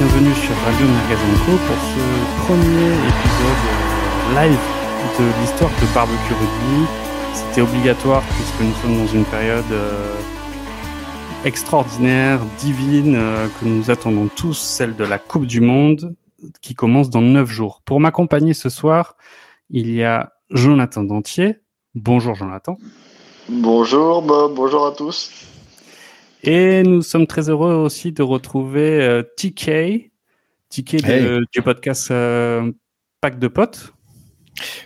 bienvenue sur Radio Magazine Co pour ce premier épisode euh, live de l'histoire de barbecue rugby. C'était obligatoire puisque nous sommes dans une période euh, extraordinaire, divine, euh, que nous attendons tous, celle de la Coupe du Monde qui commence dans neuf jours. Pour m'accompagner ce soir, il y a Jonathan Dentier. Bonjour Jonathan. Bonjour Bob, bonjour à tous. Et nous sommes très heureux aussi de retrouver euh, TK, TK du podcast euh, Pack de potes.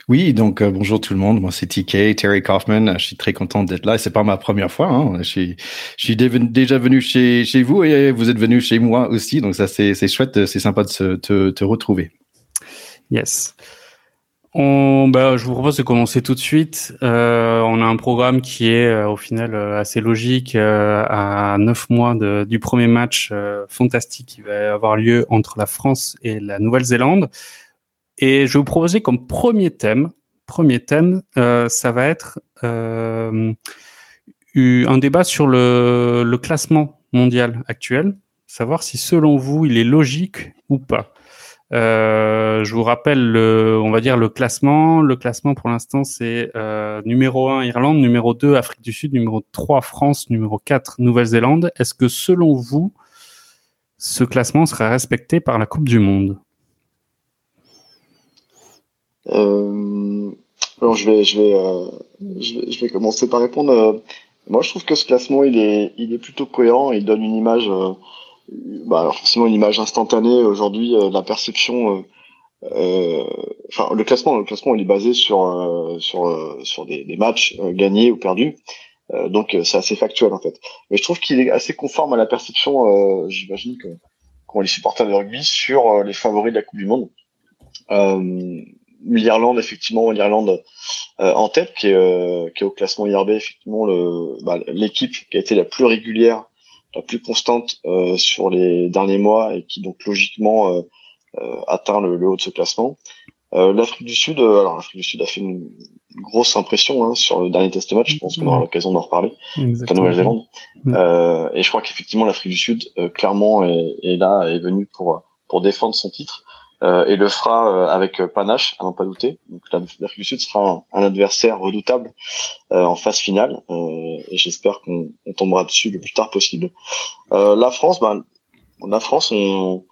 Oui, donc euh, bonjour tout le monde. Moi c'est TK, Terry Kaufman. Je suis très content d'être là. C'est pas ma première fois. Hein. Je suis, je suis déjà venu chez, chez vous et vous êtes venu chez moi aussi. Donc ça c'est chouette, c'est sympa de te retrouver. Yes. On, bah, je vous propose de commencer tout de suite. Euh, on a un programme qui est euh, au final euh, assez logique à neuf mois du premier match fantastique qui va avoir lieu entre la France et la Nouvelle-Zélande. Et je vais vous proposer comme premier thème, premier thème, ça va être un débat sur le classement mondial actuel, savoir si selon vous il est logique ou pas. Euh, je vous rappelle, le, on va dire le classement. Le classement pour l'instant, c'est euh, numéro 1 Irlande, numéro 2 Afrique du Sud, numéro 3 France, numéro 4 Nouvelle-Zélande. Est-ce que selon vous, ce classement sera respecté par la Coupe du Monde? Euh, alors je vais, je vais, je vais, je vais, commencer par répondre. Moi, je trouve que ce classement, il est, il est plutôt cohérent. Il donne une image bah, alors forcément une image instantanée aujourd'hui euh, la perception euh, euh, enfin le classement le classement il est basé sur sur sur des, des matchs gagnés ou perdus. Donc c'est assez factuel en fait. Mais je trouve qu'il est assez conforme à la perception j'imagine que qu'ont les supporters de rugby sur les favoris de la Coupe du Monde. l'Irlande effectivement l'Irlande en tête qui est qui est au classement IRB effectivement le bah, l'équipe qui a été la plus régulière la plus constante euh, sur les derniers mois et qui donc logiquement euh, euh, atteint le, haut de ce classement. L'Afrique du Sud, alors l'Afrique du Sud a fait une, grosse impression hein, sur le dernier test match. Je pense qu'on aura l'occasion d'en reparler. La Nouvelle-Zélande. Euh, et je crois qu'effectivement l'Afrique du Sud, clairement, est, est, là, est venue pour pour défendre son titre euh, et le fera euh, avec euh, panache, à n'en pas douter. Donc l'Afrique du Sud sera un, adversaire redoutable en phase finale, et j'espère qu'on tombera dessus le plus tard possible. la France, ben, la France, on,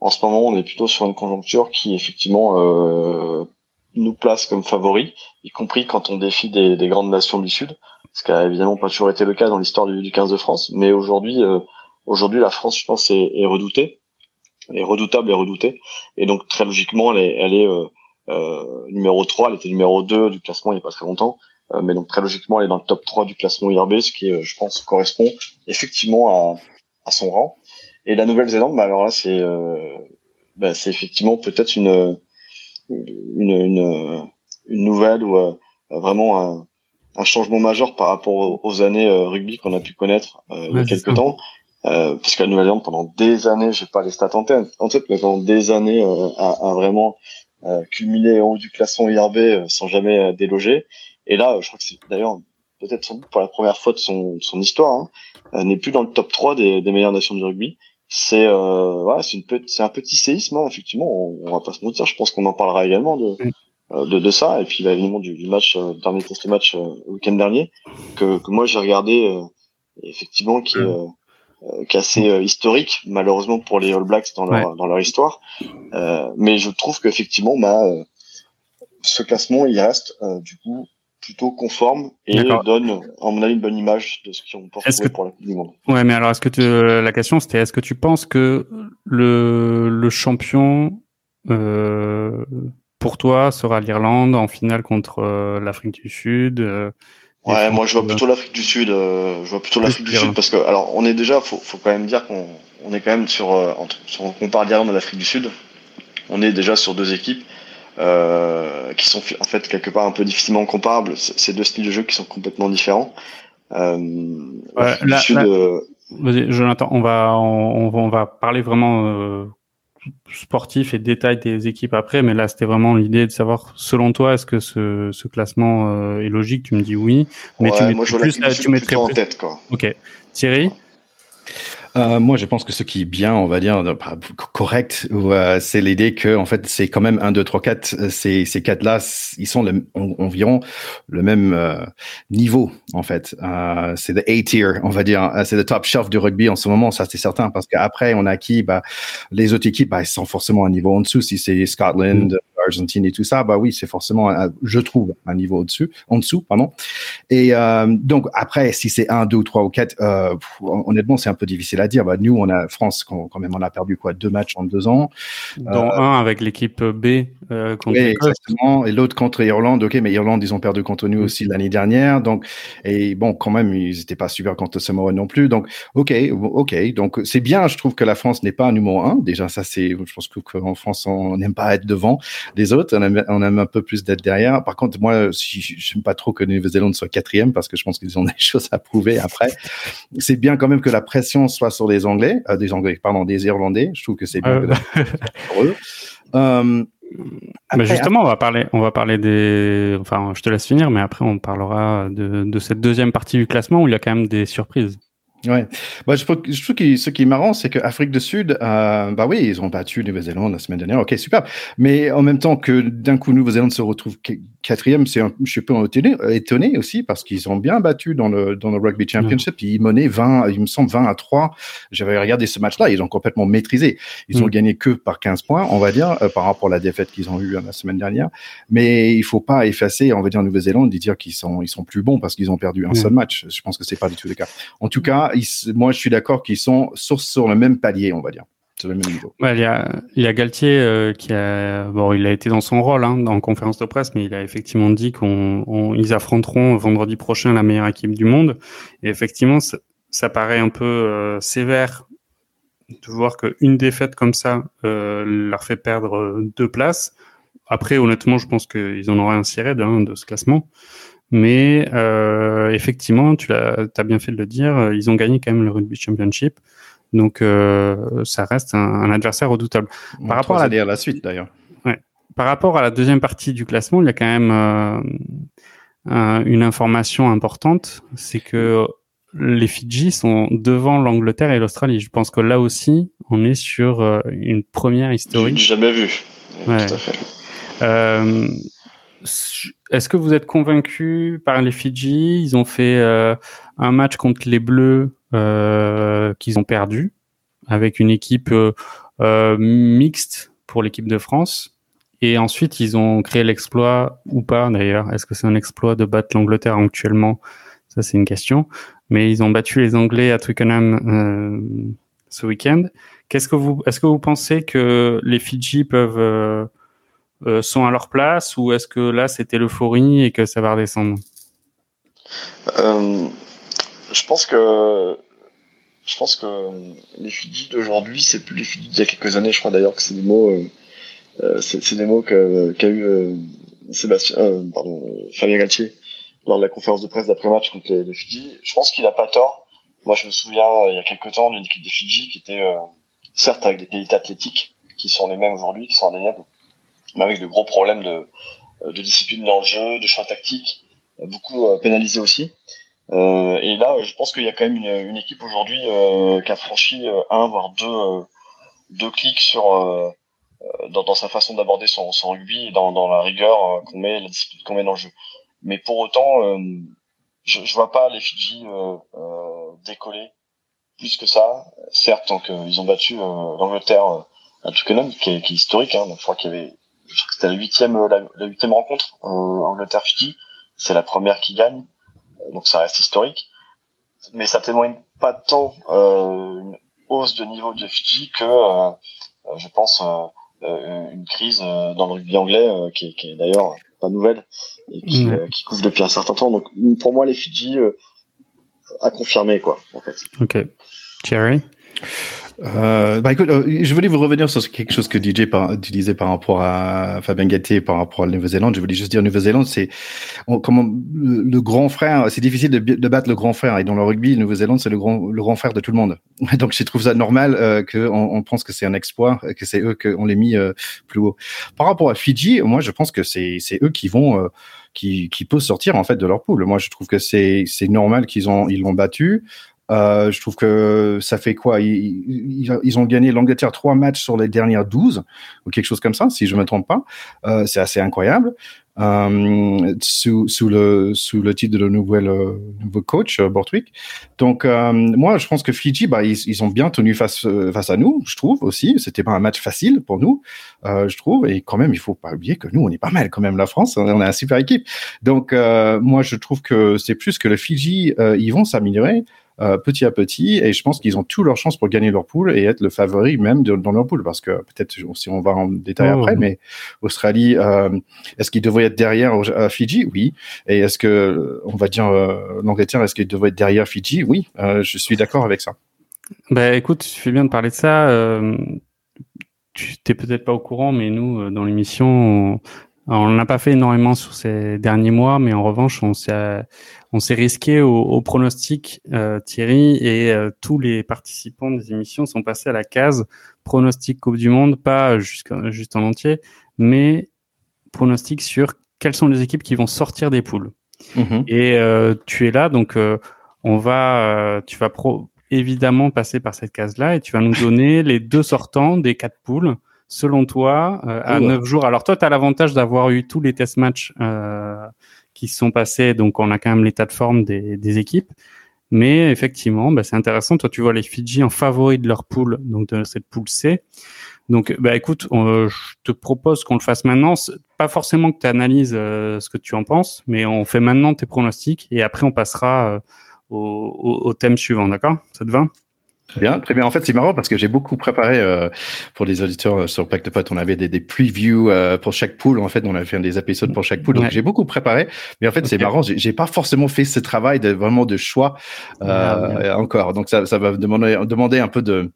en ce moment, on est plutôt sur une conjoncture qui effectivement nous place comme favori, y compris quand on défie des, des, grandes nations du Sud, ce qui a évidemment pas toujours été le cas dans l'histoire du, du 15 de France. Mais aujourd'hui, aujourd'hui, la France, je pense, est redoutée elle est redoutable et redoutée. Et donc très logiquement, elle est, elle est euh, euh, numéro 3, elle était numéro 2 du classement il n'y a pas très longtemps. Euh, mais donc très logiquement, elle est dans le top 3 du classement IRB, ce qui, je pense, correspond effectivement à, à son rang. Et la Nouvelle-Zélande, bah alors là, c'est bah, c'est effectivement peut-être une, une, une, une nouvelle ou vraiment un, un changement majeur par rapport aux, années rugby qu'on a pu connaître il y a quelques temps. Euh, parce la Nouvelle-Zélande pendant des années, j'ai pas les stats en tête, en tête mais pendant des années euh, a, a, vraiment euh, cumulé en haut du classement IRB euh, sans jamais euh, déloger. Et là, je crois que c'est d'ailleurs peut-être pour la première fois de son, son histoire, hein, n'est plus dans le top 3 des, des meilleures nations du rugby. C'est voilà, c'est une c'est un petit séisme hein, effectivement. On, on, va pas se mentir. Je pense qu'on en parlera également de, de, de ça et puis évidemment du, du match dernier test match le week-end dernier que, que moi j'ai regardé effectivement qui euh, qui est assez euh, historique, malheureusement pour les All Blacks dans leur, dans leur histoire. Euh, mais je trouve qu'effectivement, bah, ce classement, il reste du coup plutôt conforme et donne, à mon avis, une bonne image de ce qu'on peut retrouver pour la Coupe du Monde. Ouais, mais alors, est-ce que tu, la question, c'était, est-ce que tu penses que le, le champion, euh, pour toi, sera l'Irlande en finale contre l'Afrique du Sud Ouais, moi je vois plutôt l'Afrique du Sud. Euh, je vois plutôt l'Afrique du Sud parce que, alors, on est déjà, faut, faut quand même dire qu'on on est quand même sur, euh, entre, si on compare l'Irlande à l'Afrique du Sud, on est déjà sur deux équipes euh, qui sont en fait quelque part un peu difficilement comparables. C'est deux styles de jeu qui sont complètement différents. Euh, ouais, là, Sud, là, euh, Jonathan, on va, on, on, va parler vraiment euh, sportif et détail des équipes après, mais là c'était vraiment l'idée de savoir, selon toi, est-ce que ce, ce classement euh, est logique? Tu me dis oui, mais tu, mets plus, tu mettrais en tête quoi. Ok, Thierry? Euh, moi, je pense que ce qui est bien, on va dire, correct, euh, c'est l'idée que, en fait, c'est quand même 1, 2, 3, 4. Ces, ces quatre-là, ils sont le, environ le même euh, niveau, en fait. Euh, c'est le A-tier, on va dire. C'est le top shelf du rugby en ce moment, ça, c'est certain. Parce qu'après, on a qui bah, Les autres équipes, bah, ils sont forcément un niveau en dessous. Si c'est Scotland, mm. Argentine et tout ça, bah oui, c'est forcément, je trouve, un niveau au-dessus, en dessous, pardon. Et euh, donc, après, si c'est 1, 2, 3 ou 4, euh, honnêtement, c'est un peu difficile à dire. Bah, nous, on a France, quand, même, on a perdu quoi Deux matchs en deux ans. Euh, un avec l'équipe B euh, contre oui, exactement. Et l'autre contre Irlande. Ok, mais Irlande, ils ont perdu contre nous aussi l'année dernière. Donc, et bon, quand même, ils n'étaient pas super contre Samoa non plus. Donc, ok, ok. Donc, c'est bien. Je trouve que la France n'est pas numéro un. Déjà, ça, c'est. Je pense qu'en France, on n'aime pas être devant les autres. On aime, on aime un peu plus d'être derrière. Par contre, moi, je n'aime pas trop que Nouvelle-Zélande soit quatrième parce que je pense qu'ils ont des choses à prouver après. C'est bien quand même que la pression soit sur les Anglais, euh, des Anglais, pardon, des Irlandais. Je trouve que c'est bien. pour eux. Euh, mais justement, on va parler, on va parler des. Enfin, je te laisse finir, mais après, on parlera de, de cette deuxième partie du classement où il y a quand même des surprises. Ouais. Bah, je, trouve, que ce qui est marrant, c'est qu'Afrique du Sud, euh, bah oui, ils ont battu Nouvelle-Zélande la semaine dernière. Ok, super. Mais en même temps que d'un coup, Nouvelle-Zélande se retrouve quatrième, c'est je suis peu étonné, étonné aussi parce qu'ils ont bien battu dans le, dans le Rugby Championship. Ils menaient 20, il me semble 20 à 3. J'avais regardé ce match-là, ils ont complètement maîtrisé. Ils ont mm. gagné que par 15 points, on va dire, euh, par rapport à la défaite qu'ils ont eue euh, la semaine dernière. Mais il faut pas effacer, on va dire, Nouvelle-Zélande et dire qu'ils sont, ils sont plus bons parce qu'ils ont perdu un mm. seul match. Je pense que c'est pas du tout le cas. En tout cas, moi, je suis d'accord qu'ils sont sur, sur le même palier, on va dire. Il, y a, Galtier euh, qui a, bon, il a été dans son rôle hein, en conférence de presse, mais il a effectivement dit qu'ils affronteront vendredi prochain la meilleure équipe du monde. Et effectivement, ça, paraît un peu euh, sévère de voir qu'une défaite comme ça euh, leur fait perdre deux places. Après, honnêtement, je pense qu'ils en auraient un ciré hein, de ce classement. Mais effectivement, tu as, bien fait de le dire, ils ont gagné quand même le Rugby Championship. Donc, euh, ça reste un, adversaire redoutable. Par rapport à la, la suite, d'ailleurs. Ouais. Par rapport à la deuxième partie du classement, il y a quand même euh, une information importante, c'est que les Fidji sont devant l'Angleterre et l'Australie. Je pense que là aussi, on est sur une première historique. Jamais vu. Ouais. Tout à fait. Euh, est-ce que vous êtes convaincu par les Fidji? Ils ont fait euh, un match contre les Bleus euh, qu'ils ont perdu avec une équipe euh, mixte pour l'équipe de France. Et ensuite, ils ont créé l'exploit ou pas d'ailleurs. Est-ce que c'est un exploit de battre l'Angleterre actuellement? Ça, c'est une question. Mais ils ont battu les Anglais à Twickenham ce week-end. Qu'est-ce que vous, est-ce que vous pensez que les Fidji peuvent euh, sont à leur place ou est-ce que là c'était l'euphorie et que ça va redescendre? Euh, Je pense que je pense que les Fidji d'aujourd'hui c'est plus les Fidji d'il y a quelques années. Je crois d'ailleurs que c'est des mots euh, c'est des mots qu'a eu Sébastien pardon Fabien Galtier lors de la conférence de presse d'après match contre les, Fidji. Je pense qu'il a pas tort. Moi je me souviens il y a quelques temps d'une équipe des Fidji qui était certes avec des qualités athlétiques qui sont les mêmes aujourd'hui, qui sont indéniables, mais avec de gros problèmes de, euh, de discipline dans le jeu, de choix tactique, euh, beaucoup euh, pénalisé aussi. Euh, et là, je pense qu'il y a quand même une, une équipe aujourd'hui euh, qui a franchi un voire deux, deux clics sur dans, dans, sa façon d'aborder son, son, rugby et dans, dans la rigueur qu'on met, la discipline qu'on met dans le jeu. Mais pour autant, je, je vois pas les Fidji décoller plus que ça. Certes, tant ont battu l'Angleterre à Twickenham, qui qui est historique. Hein, donc je crois qu'il y avait je crois que c'était la huitième euh, la, huitième rencontre euh, Angleterre Fidji c'est la première qui gagne donc ça reste historique mais ça témoigne pas tant euh, une hausse de niveau de Fidji que euh, je pense une crise dans le rugby anglais qui, qui, est d'ailleurs pas nouvelle et qui, mmh. qui couvre depuis un certain temps. Donc pour moi les Fidji à confirmer quoi en fait. Ok. Thierry? Euh, bah écoute, euh, je voulais vous revenir sur quelque chose que DJ par, disait par rapport à Fabien Gatté, par rapport à la Nouvelle-Zélande. Je voulais juste dire, Nouvelle-Zélande, c'est comment le, grand frère. C'est difficile de, de, battre le grand frère. Et dans le rugby, Nouvelle-Zélande, c'est le grand, le grand frère de tout le monde. Donc, je trouve ça normal euh, qu'on on pense que c'est un exploit, que c'est eux qu'on les mis euh, plus haut. Par rapport à Fidji, moi, je pense que c'est eux qui vont. Euh, qui, qui peuvent sortir en fait de leur poule. Moi, je trouve que c'est normal qu'ils ont ils l'ont battu. Euh, je trouve que ça fait quoi? Ils, ont gagné l'Angleterre trois matchs sur les dernières 12 ou quelque chose comme ça, si je me trompe pas. Euh, c'est assez incroyable. Euh, sous, le, sous le titre de nouvel, nouveau coach, Bortwick. Donc, moi, je pense que Fiji, bah, ils, ils ont bien tenu face, face à nous, je trouve aussi. C'était pas un match facile pour nous, je trouve. Et quand même, il faut pas oublier que nous, on est pas mal quand même, la France. On a une super équipe. Donc, moi, je trouve que c'est plus que le Fiji, ils vont s'améliorer. Euh, petit à petit. Et je pense qu'ils ont tout leur chance pour gagner leur poule et être le favori même dans leur poule. Parce que peut-être si on va en détail oh. après, mais Australie, euh, est-ce qu'ils devraient être derrière à Fidji? Oui. Et est-ce que, on va dire, euh, l'Angleterre, est-ce qu'ils devraient être derrière Fidji? Oui. je suis d'accord avec ça. Bah écoute, tu fais bien de parler de ça. tu t'es peut-être pas au courant, mais nous, dans l'émission, on n'a pas fait énormément sur ces derniers mois, mais en revanche, on s'est on s'est risqué au, au pronostic, euh, Thierry, et euh, tous les participants des émissions sont passés à la case pronostic Coupe du Monde, pas juste, juste en entier, mais pronostic sur quelles sont les équipes qui vont sortir des poules. Mm-hmm. Et euh, tu es là, donc on va, tu vas pro évidemment passer par cette case-là et tu vas nous donner les deux sortants des quatre poules selon toi, euh, à neuf jours Alors toi, tu as l'avantage d'avoir eu tous les test matchs euh, qui se sont passés, donc on a quand même l'état de forme des, des équipes. Mais effectivement, bah, c'est intéressant. Toi, tu vois les Fidji en favori de leur poule, donc de cette poule C. Donc, bah, écoute, je te propose qu'on le fasse maintenant. Pas forcément que tu analyses euh, ce que tu en penses, mais on fait maintenant tes pronostics et après on passera au, au, au, thème suivant, d'accord? Ça te va? Très bien, très bien. En fait, c'est marrant parce que j'ai beaucoup préparé euh, pour les auditeurs euh, sur Pack de Potes. On avait des, des previews euh, pour chaque pool. En fait, on avait fait des épisodes pour chaque pool. Donc, j'ai beaucoup préparé. Mais en fait, c'est marrant. J'ai pas forcément fait ce travail de vraiment de choix ah, encore. Donc, ça, ça va demander, demander un peu de,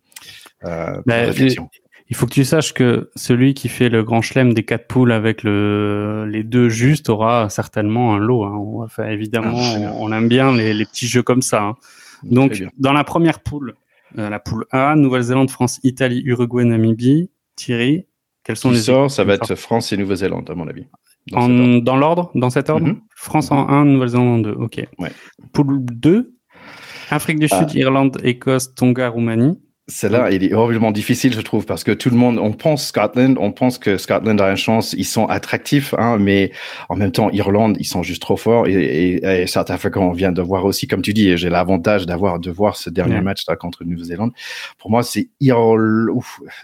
bah, réflexion. Il faut que tu saches que celui qui fait le grand chelem des quatre poules avec le, les deux justes aura certainement un lot. Hein. Enfin, évidemment, ah, on, aime bien les, les, petits jeux comme ça. Hein. Donc, dans la première poule, euh, la poule A, Nouvelle-Zélande, France, Italie, Uruguay, Namibie. Thierry, quels sont les sorts Ça va être France et Nouvelle-Zélande, à mon avis. Dans, l'ordre Dans cet ordre mhm. France en 1, Nouvelle-Zélande en 2. Ok. Poule 2, Afrique du Sud, ah. Irlande, Écosse, Tonga, Roumanie. Celle-là, il est horriblement difficile, je trouve, parce que tout le monde, on pense Scotland, on pense que Scotland a une chance, ils sont attractifs, hein, mais en même temps, Irlande, ils sont juste trop forts. Et, et, et South Africa, on vient de voir aussi, comme tu dis, j'ai l'avantage d'avoir de voir ce dernier match là contre Nouvelle-Zélande. Pour moi, c'est Irlande,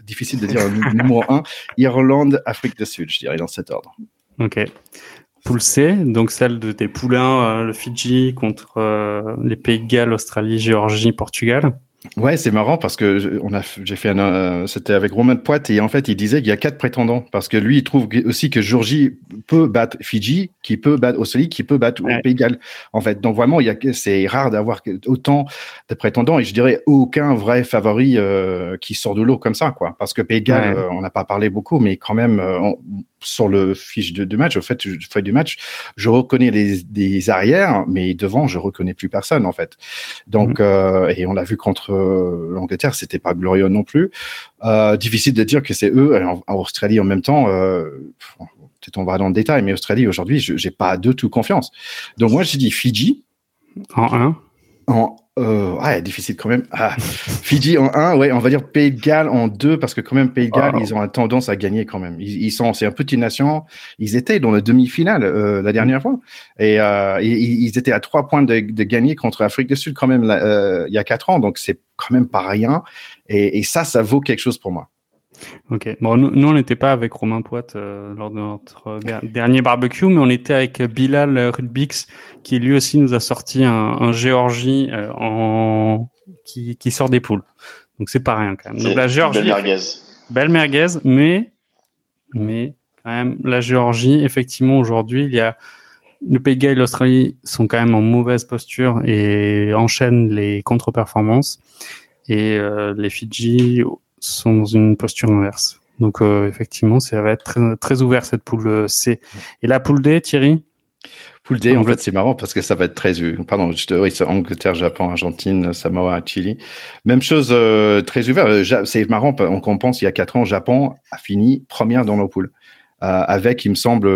difficile de dire le numéro un, Irlande, Afrique du Sud, je dirais dans cet ordre. Ok. Poule C, donc celle de tes poulains, euh, le Fidji contre euh, les Pays de Galles, Australie, Géorgie, Portugal. Ouais, c'est marrant parce que on a, j'ai fait un, euh, c'était avec Romain Poit et en fait il disait qu'il y a quatre prétendants parce que lui il trouve aussi que Georgie peut battre Fidji, qui peut battre Australie, qui peut battre ouais. Pays Galles. En fait, donc vraiment il y a, c'est rare d'avoir autant de prétendants et je dirais aucun vrai favori euh, qui sort de l'eau comme ça quoi. Parce que Pays Galles, ouais. euh, on n'a pas parlé beaucoup, mais quand même euh, on, sur le fiche de, de match, au fait, feuille du match, je reconnais des arrières, mais devant je reconnais plus personne en fait. Donc mmh. et on l'a vu contre l'Angleterre, c'était pas glorieux non plus. Euh, difficile de dire que c'est eux en, en, Australie en même temps. Euh, peut-être on va dans le détail, mais Australie aujourd'hui, je j'ai pas de tout confiance. Donc moi, j'ai dit Fidji en 1. En euh, ouais, difficile quand même. Ah, Fidji en 1, ouais, on va dire Pays de Galles en 2, parce que quand même, Pays de Galles, oh. ils ont une tendance à gagner quand même. Ils, ils sont, c'est une petite nation. Ils étaient dans la demi-finale euh, la dernière fois. Et euh, ils, ils, étaient à trois points de, de, gagner contre l'Afrique du Sud quand même euh, il y a quatre ans. Donc, c'est quand même pas rien. Et, et ça, ça vaut quelque chose pour moi. Ok. Bon, nous, nous on n'était pas avec Romain Poit euh, lors de notre dernier barbecue, mais on était avec Bilal Rudbix, qui lui aussi nous a sorti un, un Géorgie euh, en qui, qui sort des poules. Donc c'est pas rien quand même. Donc la Géorgie. Belle merguez. Belle merguez, mais mais quand même la Géorgie, effectivement aujourd'hui, il y a le Pays de Galles et l'Australie sont quand même en mauvaise posture et enchaînent les contre-performances. Et euh, les Fidji sont dans une posture inverse. Donc euh, effectivement, ça va être très, très, ouvert cette poule C. Et la poule D, Thierry? Poule D, en fait, c'est marrant parce que ça va être très pardon, oui, c'est Angleterre, Japon, Argentine, Samoa, Chili. Même chose, euh, très ouvert. C'est marrant, on, on pense il y a quatre ans, Japon a fini première dans nos poules. Avec, il me semble,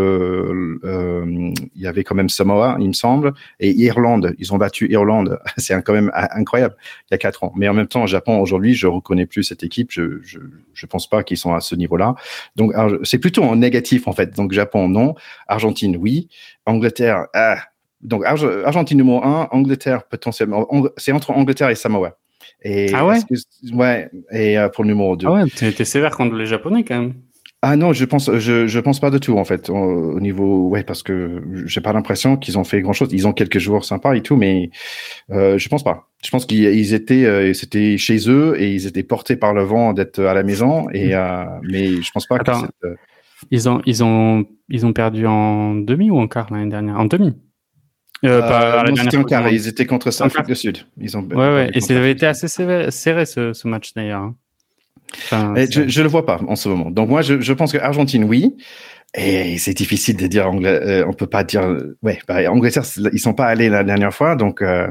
il y avait quand même Samoa, il me semble, et Irlande. Ils ont battu Irlande. C'est quand même incroyable. Il y a quatre ans. Mais en même temps, Japon aujourd'hui, je reconnais plus cette équipe. Je je, je pense pas qu'ils sont à ce niveau-là. Donc c'est plutôt en négatif en fait. Donc Japon non, Argentine oui, Angleterre ah. Donc Argentine numéro un, Angleterre potentiellement. C'est entre Angleterre et Samoa. Et ah ouais? ouais. Et pour le numéro 2. Ah ouais, t'es sévère contre les Japonais quand même. Ah non, je pense, je, je pense pas de tout en fait au, niveau, ouais, parce que j'ai pas l'impression qu'ils ont fait grand chose. Ils ont quelques joueurs sympas et tout, mais euh, je pense pas. Je pense qu'ils étaient, euh, c'était chez eux et ils étaient portés par le vent d'être à la maison. Et euh, mais je pense pas que euh, ils ont, ils ont, ils ont perdu en demi ou en quart l'année dernière? En demi. Euh, pas non, c'était en quart. Ils étaient contre l'Afrique du Sud. Ils ont. Ouais, ouais. Et ça avait été assez serré, serré ce, ce match d'ailleurs. Hein je, je le vois pas en ce moment. Donc moi, je, je pense que Argentine, oui. Et c'est difficile de dire anglais. Euh, on peut pas dire. Ouais, bah, Angleterre, ils sont pas allés la dernière fois, donc. Euh,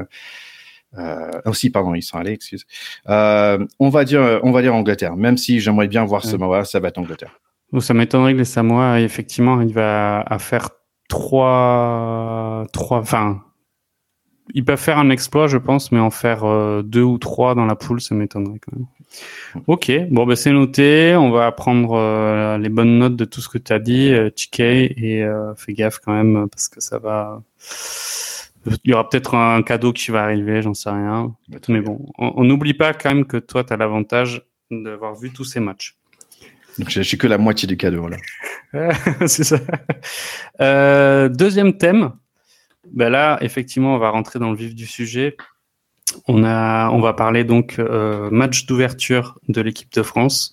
euh, aussi, pardon, ils sont allés. Excuse. Euh, on va dire, on va dire Angleterre. Même si j'aimerais bien voir ouais. Samoa, ça va être Angleterre. ça m'étonnerait que les Samoa, effectivement, il va à faire trois, trois, enfin, ils peuvent faire un exploit, je pense, mais en faire euh, deux ou trois dans la poule, ça m'étonnerait quand même. Ok, bon ben c'est noté. On va prendre euh, les bonnes notes de tout ce que tu as dit, euh, TK, et euh, fais gaffe quand même parce que ça va. Il y aura peut-être un cadeau qui va arriver, j'en sais rien. Mais bon, on n'oublie pas quand même que toi, tu as l'avantage d'avoir vu tous ces matchs. Donc, suis que la moitié du cadeau, là. c'est ça. Euh, deuxième thème. Ben là, effectivement, on va rentrer dans le vif du sujet. On va parler donc euh, match d'ouverture de l'équipe de France.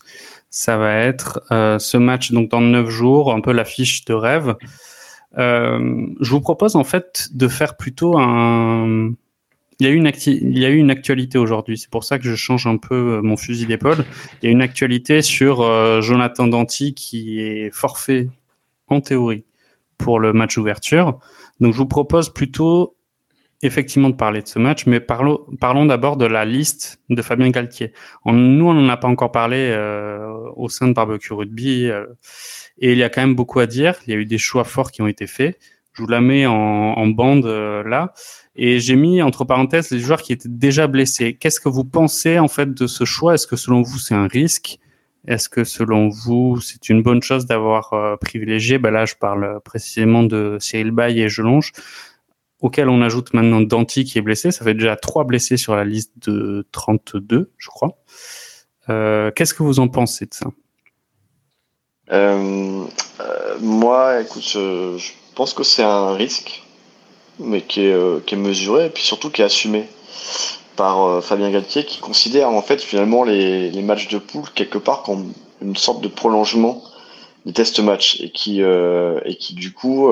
Ça va être euh, ce match donc dans neuf jours, un peu l'affiche de rêve. Euh, je vous propose en fait de faire plutôt un. Il y a eu une, il y a eu une actualité aujourd'hui. C'est pour ça que je change un peu mon fusil d'épaule. Il y a une actualité sur Jonathan Danty qui est forfait en théorie pour le match d'ouverture. Donc je vous propose plutôt effectivement de parler de ce match, mais parlons, d'abord de la liste de Fabien Galtier. Nous, on n'en a pas encore parlé euh, au sein de Barbecue Rugby, euh, et il y a quand même beaucoup à dire. Il y a eu des choix forts qui ont été faits. Je vous la mets en, en bande euh, là, et j'ai mis entre parenthèses les joueurs qui étaient déjà blessés. Qu'est-ce que vous pensez en fait de ce choix? Est-ce que selon vous c'est un risque? Est-ce que selon vous c'est une bonne chose d'avoir euh, privilégié ben Là, je parle précisément de Cyril Bay et Jelonge auquel on ajoute maintenant Danti qui est blessé. Ça fait déjà trois blessés sur la liste de 32, je crois. Euh, Qu'est-ce que vous en pensez de ça? Euh, euh, Moi, écoute, je, pense que c'est un risque, mais euh, qui est, mesuré et puis surtout qui est assumé par euh, Fabien Galtier, qui considère en fait finalement les, les, matchs de poule quelque part comme une sorte de prolongement des test matchs et qui euh, et qui du coup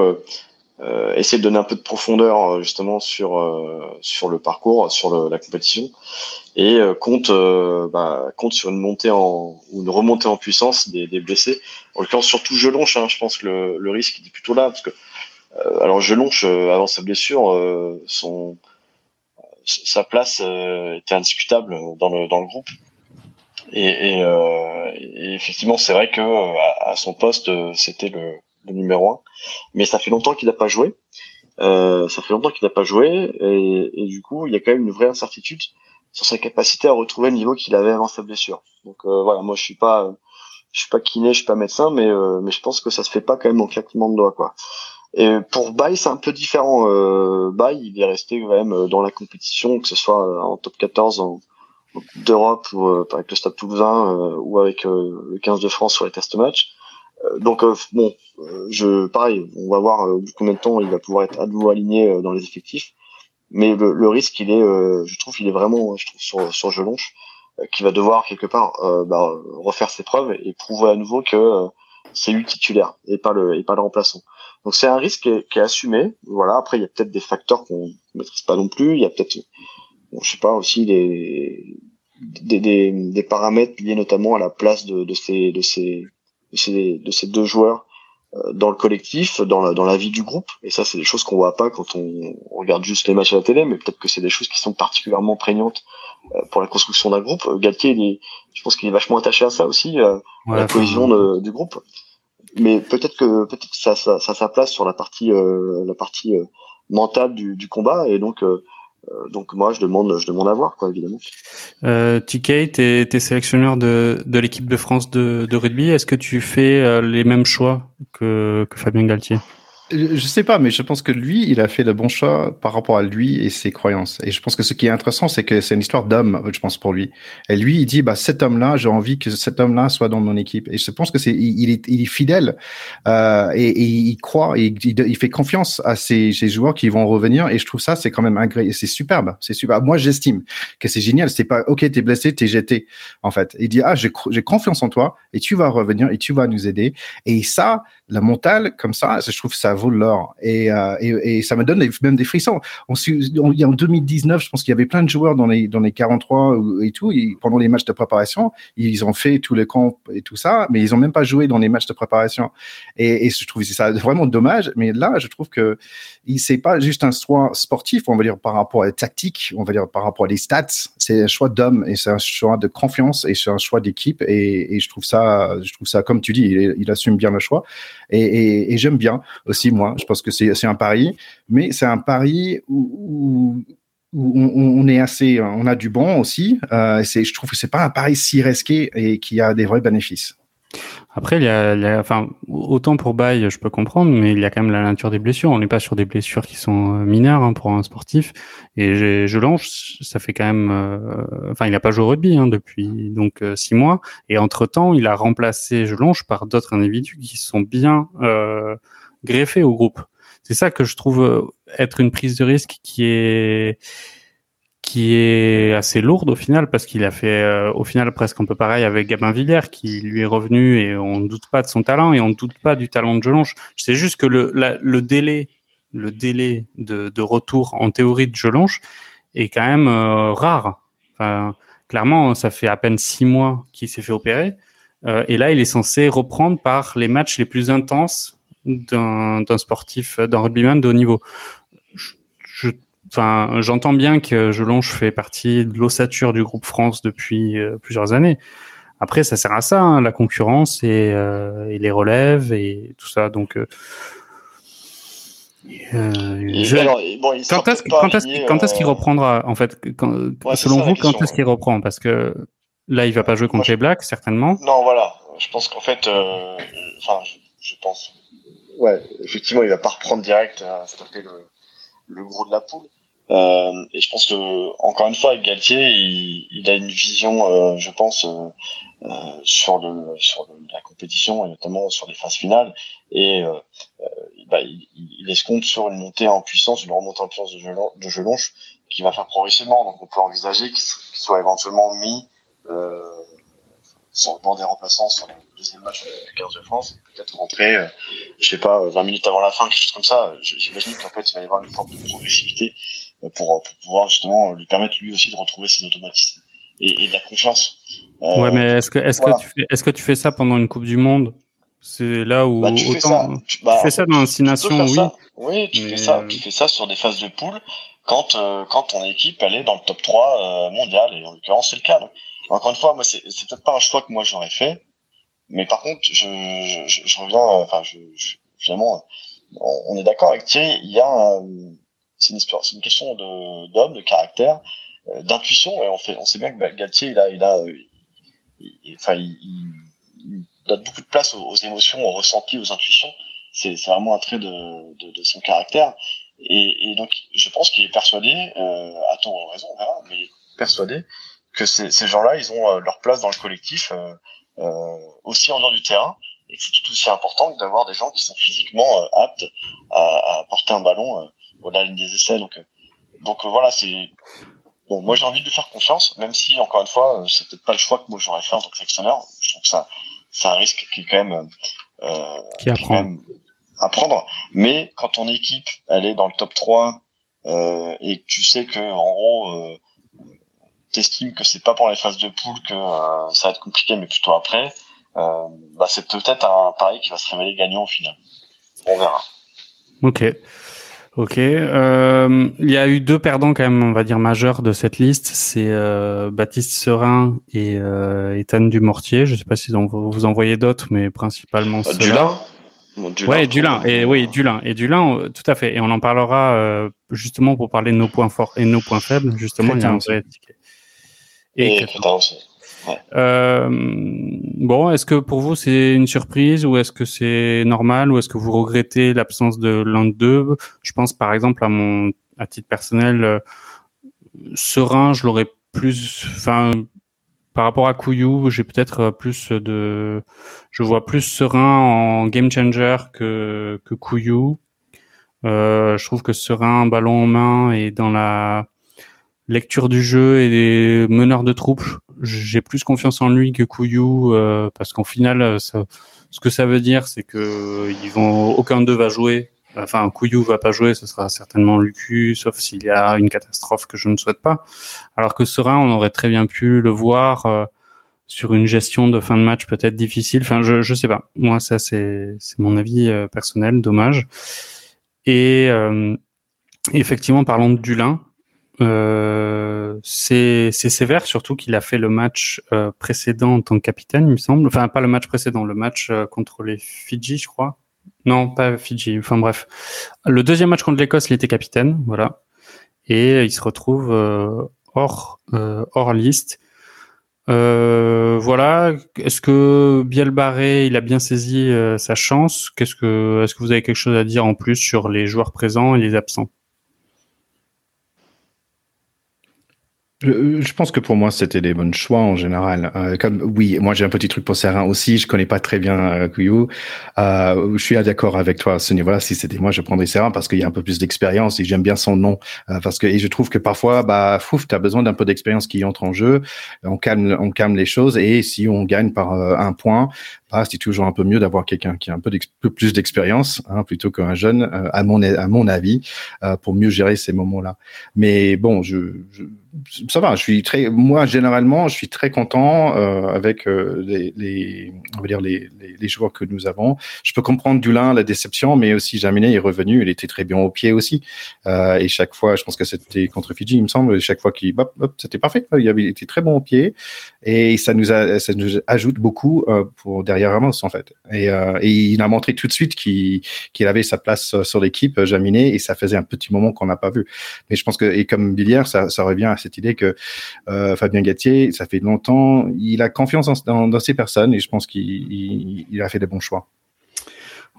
euh, essayer de donner un peu de profondeur euh, justement sur euh, sur le parcours, sur le, la compétition, et euh, compte bah, compte sur une montée en ou une remontée en puissance des, des blessés. En l'occurrence surtout Jelonche, hein, je pense que le, le risque est plutôt là parce que alors Jelonche avant sa blessure, son sa place était indiscutable dans le dans le groupe. Et, et, et effectivement, c'est vrai que à, à son poste, c'était le le numéro 1. Mais ça fait longtemps qu'il n'a pas joué. Euh, ça fait longtemps qu'il n'a pas joué et, et, du coup, il y a quand même une vraie incertitude sur sa capacité à retrouver le niveau qu'il avait avant sa blessure. Donc euh, voilà, moi je suis pas, je suis pas kiné, je suis pas médecin, mais euh, mais je pense que ça se fait pas quand même en claquement de doigts quoi. Et pour Bay, c'est un peu différent. Euh, Bay, il est resté quand même dans la compétition, que ce soit en top 14 en, d'Europe ou euh, avec le Stade Toulousain euh, ou avec euh, le 15 de France sur les test matchs. Euh, donc euh, bon, euh, je pareil, on va voir combien de temps il va pouvoir être à nouveau aligné dans les effectifs. Mais le, le risque, il est, je trouve, il est vraiment, je trouve, sur sur Jelonche, qui va devoir quelque part bah, refaire ses preuves et prouver à nouveau que c'est lui titulaire et pas le et pas le remplaçant. Donc c'est un risque qui est, assumé. Voilà. Après, il y a peut-être des facteurs qu'on maîtrise pas non plus. Il y a peut-être, bon, je sais pas, aussi des des, des, paramètres liés notamment à la place de, de ces de ces de ces, de ces deux joueurs dans le collectif, dans la, dans la vie du groupe. Et ça, c'est des choses qu'on voit pas quand on, regarde juste les matchs à la télé, mais peut-être que c'est des choses qui sont particulièrement prégnantes euh, pour la construction d'un groupe. Galtier, il est, je pense qu'il est vachement attaché à ça aussi, euh, à la cohésion de, du groupe. mais peut-être que peut-être que ça, ça, ça, sa place sur la partie la partie mentale du, du combat et donc donc moi je demande je demande à voir quoi évidemment. Euh, TK, es sélectionneur de, de l'équipe de France de, de rugby. Est-ce que tu fais les mêmes choix que, que Fabien Galtier? Je sais pas, mais je pense que lui, il a fait le bon choix par rapport à lui et ses croyances. Et je pense que ce qui est intéressant, c'est que c'est une histoire d'homme, je pense, pour lui. Et lui, il dit, bah, cet homme-là, j'ai envie que cet homme-là soit dans mon équipe. Et je pense que c'est, il, est, il est fidèle, euh, et, il croit, il, fait confiance à ses, joueurs qui vont revenir. Et je trouve ça, c'est quand même agréable. C'est superbe. C'est superbe. Moi, j'estime que c'est génial. C'est pas, OK, t'es blessé, t'es jeté, en fait. Il dit, ah, j'ai confiance en toi, et tu vas revenir, et tu vas nous aider. Et ça, la mentale, comme ça, je trouve ça vaut l'or. Et, euh, et, et, ça me donne même des frissons. On, en 2019, je pense qu'il y avait plein de joueurs dans les, dans les 43 et tout. pendant les matchs de préparation, ils ont fait tous les camps et tout ça, mais ils n'ont même pas joué dans les matchs de préparation. Et, je trouve ça vraiment dommage. Mais là, je trouve que c'est pas juste un choix sportif, on va dire, par rapport à la tactique, on va dire, par rapport à les stats. C'est un choix d'homme et c'est un choix de confiance et c'est un choix d'équipe. Et, je trouve ça, je trouve ça, comme tu dis, il, assume bien le choix. Et, et j'aime bien aussi, moi. Je pense que c'est un pari, mais c'est un pari où, on, est assez, on a du bon aussi. Euh, je trouve que c'est pas un pari si risqué et qui a des vrais bénéfices. Après, il y, a, enfin, autant pour Baye, je peux comprendre, mais il y a quand même la nature des blessures. On n'est pas sur des blessures qui sont euh, mineures hein, pour un sportif. Et je lance, ça fait quand même, euh, enfin, il n'a pas joué au rugby hein, depuis donc euh, six mois. Et entre temps, il a remplacé je longe par d'autres individus qui sont bien greffés au groupe. C'est ça que je trouve être une prise de risque qui est qui est assez lourde au final parce qu'il a fait euh, au final presque un peu pareil avec Gabin Villiers qui lui est revenu et on ne doute pas de son talent et on ne doute pas du talent de Jelonche. C'est juste que le, délai le délai de, retour en théorie de Jelonche est quand même euh, rare. Clairement, ça fait à peine six mois qu'il s'est fait opérer euh, et là il est censé reprendre par les matchs les plus intenses d'un sportif, d'un rugbyman de haut niveau. Je, Enfin, j'entends bien que Jelonge fait partie de l'ossature du groupe France depuis euh, plusieurs années. Après, ça sert à ça, hein, la concurrence et, euh, et, les relèves et tout ça. Donc, euh, quand est-ce qu'il reprendra En fait, selon vous, quand est-ce qu'il reprend? Parce que là, il va pas jouer contre les Blacks, certainement. Non, voilà. Je pense qu'en fait, enfin, je, pense. Ouais, effectivement, il va pas reprendre direct à stopper le, le gros de la poule. Euh, et je pense que encore une fois avec Galtier, il, il a une vision, euh, je pense, euh, euh sur le sur la compétition et notamment sur les phases finales. Et euh, bah, il, il, escompte sur une montée en puissance, une remontée en puissance de, Gelon, de Gelonche qui va faire progressivement. Donc on peut envisager qu'il soit éventuellement mis sur le banc des remplaçants sur le deuxième match du 15 de France, peut-être rentrer, je sais pas, 20 minutes avant la fin, quelque chose comme ça. J'imagine qu'en fait il va y avoir une forme de progressivité pour, pour pouvoir justement lui permettre lui aussi de retrouver ses automatismes et, et de la confiance. Euh, ouais, mais est-ce que est-ce que tu fais est-ce que tu fais ça pendant une Coupe du Monde? C'est là où bah, tu autant fais ça, tu, bah, fais ça dans Six Nations, oui. Oui, tu fais ça, tu fais ça sur des phases de poule quand euh, quand ton équipe elle est dans le top 3 euh, mondial et en l'occurrence c'est le cas. Donc, encore une fois, moi c'est peut-être pas un choix que moi j'aurais fait, mais par contre je reviens, enfin finalement on est d'accord avec Thierry, il y a c'est une une question d'homme, de caractère, euh, d'intuition. Et on fait, on sait bien que Galtier, il a, il a, enfin, il, donne beaucoup de place aux, émotions, aux ressentis, aux intuitions. C'est, vraiment un trait de, son caractère. Et, donc, je pense qu'il est persuadé, euh, à tort ou raison, hein, mais persuadé que ces, ces gens-là, ils ont euh, leur place dans le collectif, euh, euh, aussi en dehors du terrain, et que c'est tout aussi important que d'avoir des gens qui sont physiquement aptes à, à, porter un ballon au-delà des essais. Donc, euh, donc euh, voilà, c'est bon. Moi, j'ai envie de lui faire confiance, même si encore une fois, euh, c'est peut-être pas le choix que moi j'aurais fait en tant que sélectionneur. Je trouve que ça, c'est un risque qui est quand même, euh, qui apprend. à prendre. Mais quand ton équipe, elle est dans le top 3 euh, et que tu sais que en gros, euh, t'estimes que c'est pas pour les phases de poule que ça va être compliqué, mais plutôt après, bah c'est peut-être un pari qui va se révéler gagnant au final. On verra. Ok. Ok. Euh, il y a eu deux perdants quand même, on va dire majeurs de cette liste. C'est euh, Baptiste Serin et euh, Ethan Dumortier. Je ne sais pas si vous, vous en voyez d'autres, mais principalement euh, Dulin. ouais, Dulin et oui, Dulin et Dulin, euh, tout à fait. Et on en parlera euh, justement pour parler de nos points forts et de nos points faibles. Justement, il y a un vrai Et, et euh, bon, est-ce que pour vous c'est une surprise ou est-ce que c'est normal ou est-ce que vous regrettez l'absence de l'un de deux? Je pense par exemple à mon à titre personnel, euh, Serein, je l'aurais plus, enfin par rapport à Couillou, j'ai peut-être plus de, je vois plus Serein en game changer que que Couillou. Euh, je trouve que Serein, ballon en main et dans la lecture du jeu et des meneurs de troupes, j'ai plus confiance en lui que Couillou euh, parce qu'en final, euh, ce que ça veut dire, c'est que ils vont aucun d'eux va jouer. Enfin, Couillou va pas jouer, ce sera certainement Lucu, sauf s'il y a une catastrophe que je ne souhaite pas. Alors que Serein, on aurait très bien pu le voir euh, sur une gestion de fin de match peut-être difficile. Enfin, je je sais pas. Moi, ça c'est c'est mon avis personnel. Dommage. Et effectivement, parlons de Dulin. Euh, c'est sévère, surtout qu'il a fait le match euh, précédent en tant que capitaine, il me semble. Enfin, pas le match précédent, le match euh, contre les Fidji, je crois. Non, pas Fidji. Enfin bref, le deuxième match contre l'Écosse, il était capitaine, voilà, et il se retrouve hors hors liste. voilà. Est-ce que Biel Barré, il a bien saisi sa chance? Qu'est-ce que, est-ce que vous avez quelque chose à dire en plus sur les joueurs présents et les absents? Je pense que pour moi, c'était des bons choix en général. Euh, comme oui, moi j'ai un petit truc pour Serin aussi. Je connais pas très bien euh. Euh, je suis d'accord avec toi à ce niveau-là. Si c'était moi, je prendrais Serin parce qu'il y a un peu plus d'expérience et j'aime bien son nom. Euh, parce que et je trouve que parfois, bah, fouf, t'as besoin d'un peu d'expérience qui entre en jeu. On calme, on calme les choses et si on gagne par euh, un point, c'est toujours un peu mieux d'avoir quelqu'un qui a un peu, plus d'expérience hein, plutôt qu'un jeune, à mon à mon avis, pour mieux gérer ces moments-là. Mais bon, ça va. Je suis très, moi généralement, je suis très content euh, avec euh, les, on va dire les, joueurs que nous avons. Je peux comprendre Dulin la déception, mais aussi Jaminet est revenu. Il était très bien au pied aussi. Euh, et chaque fois, je pense que c'était contre Fidji, il me semble. Chaque fois qu'il, hop, c'était parfait. Il avait été très bon au pied et ça nous ça nous ajoute beaucoup euh, pour derrière Ramos en fait. Et, euh, et, il a montré tout de suite qu'il avait sa place sur l'équipe, Jaminet, et ça faisait un petit moment qu'on n'a pas vu. Mais je pense que et comme Billière, ça, ça revient à cette idée que euh, Fabien Gatier, ça fait longtemps, il a confiance dans, ces personnes et je pense qu'il il a fait des bons choix.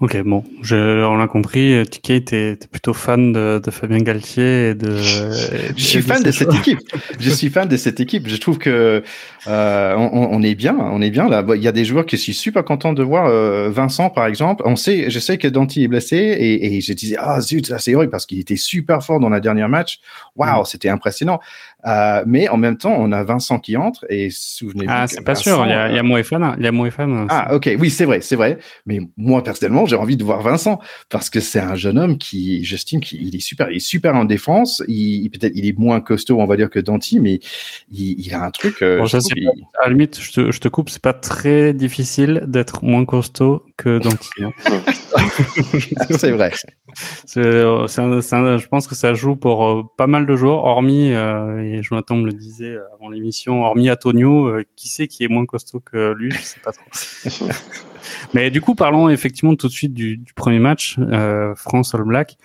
Ok, bon, je, on l'a compris. Ticket, t'es plutôt fan de, de, Fabien Galtier et de. je suis fan de, cette équipe. je suis fan de cette équipe. Je trouve que euh, on, on, est bien, on est bien là. Il y a des joueurs qui suis super content de voir. Euh, Vincent, par exemple, on sait, je sais que Danti est blessé et, et je disais ah zut, c'est horrible parce qu'il était super fort dans la dernière match. Waouh, mm. c'était impressionnant. Euh, mais en même temps, on a Vincent qui entre et souvenez-vous. Ah, c'est pas sûr. Il y a, il y a. Il y a. Ah, ok. Oui, c'est vrai, c'est vrai. Mais moi personnellement, j'ai envie de voir Vincent parce que c'est un jeune homme qui, j'estime qu'il est super, il est super en défense. Il, peut-être, il est moins costaud, on va dire que Danti, mais il, il a un truc. Euh, bon, il... À la limite, je te, je te coupe. C'est pas très difficile d'être moins costaud que Danti. C'est vrai. C'est, je pense que ça joue pour euh, pas mal de joueurs, hormis, euh, et Jonathan me le disait avant l'émission, hormis Antonio, euh, qui sait qui est moins costaud que lui, je sais pas trop. Mais du coup, parlons effectivement tout de suite du, du premier match, euh, France All Black.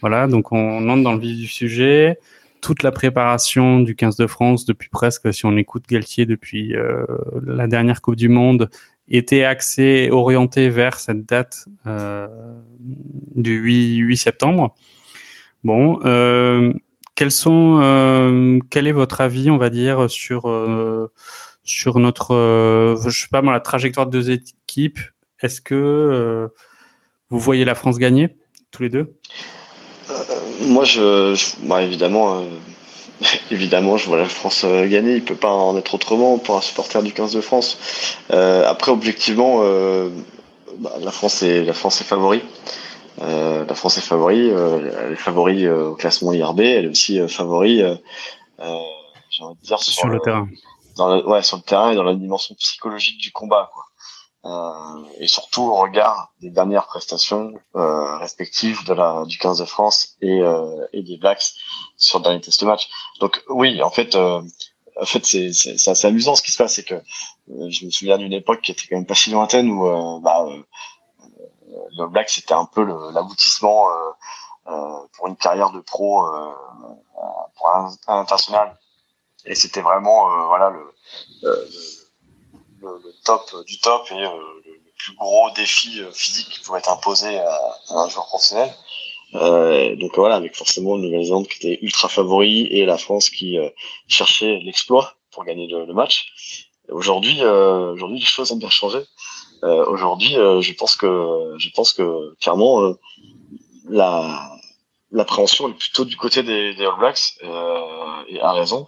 Voilà, donc on entre dans le vif du sujet. Toute la préparation du 15 de France depuis presque, si on écoute Galtier depuis euh, la dernière Coupe du Monde, était axé, orienté vers cette date euh, du 8, 8, septembre. Bon, euh, quels sont, euh, quel est votre avis, on va dire, sur euh, sur notre, euh, je sais pas moi, la trajectoire de deux équipes? Est-ce que euh, vous voyez la France gagner tous les deux? Moi, je, bah, évidemment évidemment, je vois la France euh, gagner. Il peut pas en être autrement pour un supporter du 15 de France. Euh, après, objectivement, euh, bah, la France est la France est favori. Euh, la France est favori. Euh, elle est favori au classement IRB. Elle est aussi favori. j'ai envie de dire sur, sur le, terrain. Dans le, ouais, sur le terrain et dans la dimension psychologique du combat. Quoi. Euh, et surtout au regard des dernières prestations euh, respectives de la du 15 de France et, euh, et des Blacks sur le dernier test match. Donc oui, en fait, euh, en fait c'est c'est assez amusant ce qui se passe, c'est que euh, je me souviens d'une époque qui était quand même pas si lointaine où bah, le Blacks c'était un peu l'aboutissement pour une carrière de pro pour un, un international et c'était vraiment voilà le, le le, top du top et euh, le, plus gros défi euh, physique qui pouvait être imposé à, un joueur professionnel. Euh, donc voilà, avec forcément le Nouvelle-Zélande qui était ultra favori et la France qui cherchait l'exploit pour gagner le, match. Aujourd'hui, aujourd'hui les choses ont bien changé. aujourd'hui, je pense que je pense que clairement la l'appréhension est plutôt du côté des, All Blacks et a raison.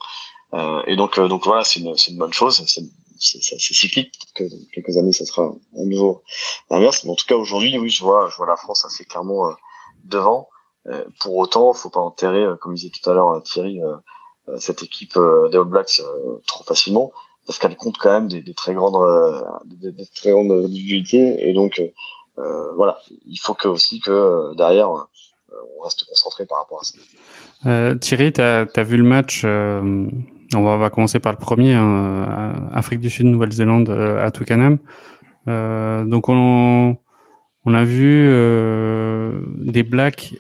et donc donc voilà, c'est une, une bonne chose. C'est cyclique. que dans quelques années, ça sera à nouveau l'inverse. Mais en tout cas, aujourd'hui, oui, je vois, je vois la France assez clairement euh, devant. Euh, pour autant, faut pas enterrer, euh, comme disait tout à l'heure Thierry, cette équipe des All Blacks trop facilement, parce qu'elle compte quand même des, très grandes, des, très grandes difficultés. Et donc, voilà, il faut que aussi que derrière, on reste concentré par rapport à ça. Thierry, tu as, vu le match on va, va, commencer par le premier, hein, Afrique du Sud, Nouvelle-Zélande euh, à Twickenham. Euh, donc on, on, a vu euh, des Blacks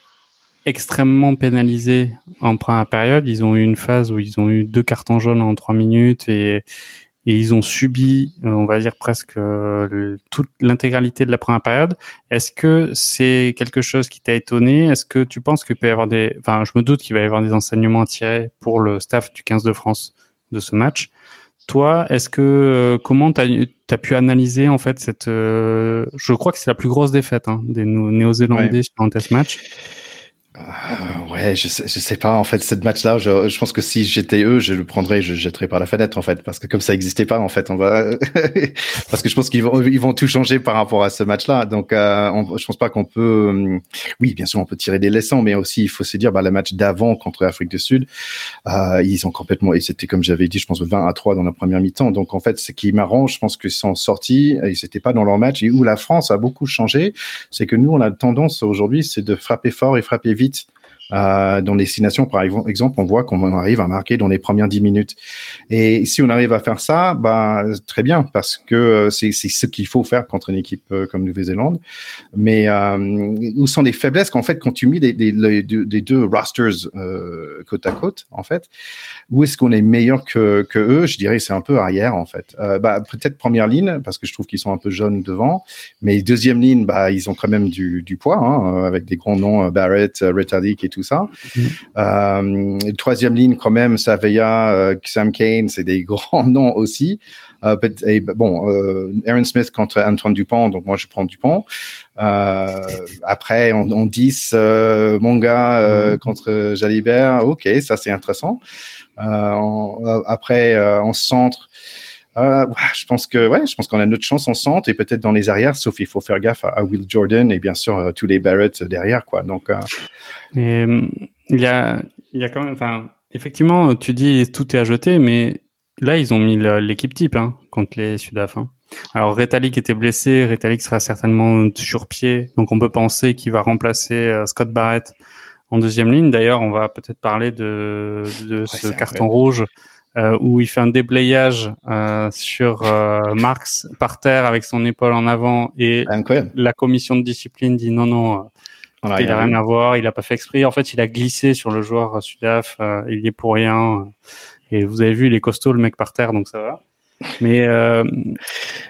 extrêmement pénalisés en première période. Ils ont eu une phase où ils ont eu deux cartons jaunes en trois minutes et, et ils ont subi, euh, on va dire presque euh, toute l'intégralité de la première période. Est-ce que c'est quelque chose qui t'a étonné? Est-ce que tu penses qu'il peut y avoir des, enfin, je me doute qu'il va y avoir des enseignements à tirer pour le staff du 15 de France de ce match. Toi, est-ce que euh, comment tu as, pu analyser en fait cette, je crois que c'est la plus grosse défaite hein, des Néo-Zélandais sur un test match. Euh, ouais, je sais, sais pas. En fait, cette match-là, je, pense que si j'étais eux, je le prendrais, je le jetterais par la fenêtre, en fait, parce que comme ça n'existait pas, en fait, on va, parce que je pense qu'ils vont, ils vont tout changer par rapport à ce match-là. Donc, euh, je pense pas qu'on peut, euh, oui, bien sûr, on peut tirer des leçons, mais aussi il faut se dire, bah, le match d'avant contre l'Afrique du Sud, euh, ils ont complètement, et c'était comme j'avais dit, je pense 20 à 3 dans la première mi-temps. Donc, en fait, ce qui m'arrange, je pense qu'ils sont sortis, ils n'étaient pas dans leur match, et où la France a beaucoup changé, c'est que nous, on a tendance aujourd'hui, c'est de frapper fort et frapper vite. обсудить Euh, dans les destinations, par exemple, on voit qu'on arrive à marquer dans les premières dix minutes. Et si on arrive à faire ça, bah, très bien, parce que euh, c'est ce qu'il faut faire contre une équipe euh, comme Nouvelle-Zélande. Mais euh, où sont les faiblesses qu'en fait, quand tu mets des deux rosters côte à côte, en fait, où est-ce qu'on est meilleur que, eux? Je dirais c'est un peu arrière, en fait. Bah, Peut-être première ligne, parce que je trouve qu'ils sont un peu jeunes devant. Mais deuxième ligne, bah, ils ont quand même du, poids, hein, avec des grands noms, Barrett, Retallick et tout tout ça. Mm. Euh, troisième ligne, quand même, Savea, euh, Sam Kane, c'est des grands noms aussi. Euh, et, bon, euh, Aaron Smith contre Antoine Dupont, donc moi je prends Dupont. Euh, après, on, on 10, euh, Monga mm. contre Jalibert, ok, ça c'est intéressant. après, en centre, euh, je pense que ouais, je pense qu'on a notre chance en centre et peut-être dans les arrières, sauf il faut faire gaffe à, Will Jordan et bien sûr euh, tous les Barrett derrière quoi. Donc euh... et, il y a il y a quand même, enfin effectivement, tu dis tout est à jeter, mais là ils ont mis l'équipe type hein, contre les Sudaf. Hein. Alors Retalik était blessé, Retalik sera certainement sur pied, donc on peut penser qu'il va remplacer euh, Scott Barrett en deuxième ligne. D'ailleurs, on va peut-être parler de, de ce carton rouge euh, où il fait un déblayage euh, sur euh, Marx par terre avec son épaule en avant et la commission de discipline dit non non il n'a rien à voir il a pas fait exprès. En fait il a glissé sur le joueur Sudaf il y est pour rien et vous avez vu il est costaud le mec par terre donc ça va. Mais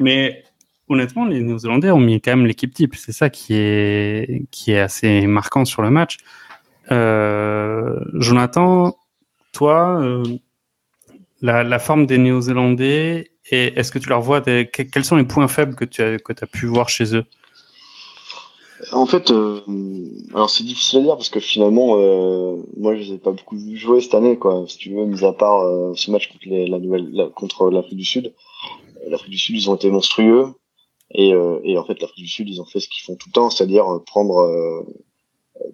mais honnêtement les Néo-Zélandais ont mis quand même l'équipe type c'est ça qui est qui est assez marquant sur le match. Jonathan toi la, la forme des Néo-Zélandais et est-ce que tu leur vois des, quels sont les points faibles que tu as, que as pu voir chez eux? En fait, euh, alors c'est difficile à dire parce que finalement, euh, moi je les ai pas beaucoup jouer cette année, quoi. Si tu veux, mis à part euh, ce match contre les, la nouvelle, contre l'Afrique du Sud, euh, l'Afrique du Sud ils ont été monstrueux et, euh, et en fait l'Afrique du Sud ils ont fait ce qu'ils font tout le temps, c'est-à-dire prendre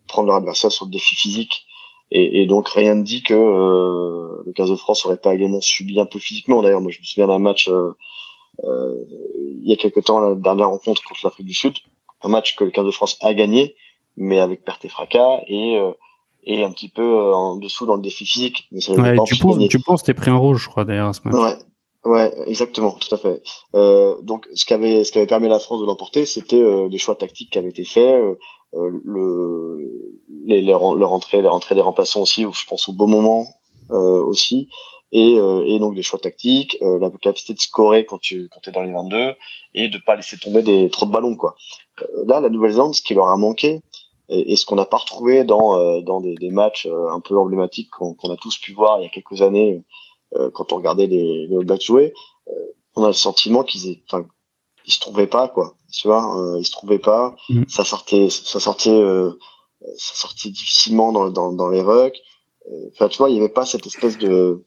prendre leur adversaire sur le défi physique et, et, donc rien ne dit que euh, le 15 de France aurait pas également subi un peu physiquement. D'ailleurs, moi je me souviens d'un match euh, euh il y a quelque temps la dernière rencontre contre l'Afrique du Sud, un match que le 15 de France a gagné, mais avec perte et fracas et et un petit peu en dessous dans le défi physique. Mais ça ouais, tu, penses, tu penses t'es pris un rouge, je crois, d'ailleurs, à ce match. Ouais, Ouais, exactement, tout à fait. Euh, donc, ce qui avait, ce qui permis à la France de l'emporter, c'était euh, les choix tactiques qui avaient été faits, euh, euh le, les, les, le rentrée, les rentrées des remplaçants aussi, je pense au bon moment euh, aussi, et, euh, et donc les choix tactiques, la capacité de scorer quand tu quand es dans les 22 et de pas laisser tomber des trop de ballons quoi. là, la Nouvelle-Zélande, ce qui leur a manqué et, ce qu'on n'a pas retrouvé dans dans des, des matchs un peu emblématiques qu'on a tous pu voir il y a quelques années quand on regardait les, les All Blacks jouer, euh, on a le sentiment qu'ils enfin, ils se trouvaient pas quoi. Tu vois, euh, ils se trouvaient pas. Mm. Ça sortait, ça sortait, ça sortait difficilement dans, dans, dans les rucks. Enfin, tu vois, il y avait pas cette espèce de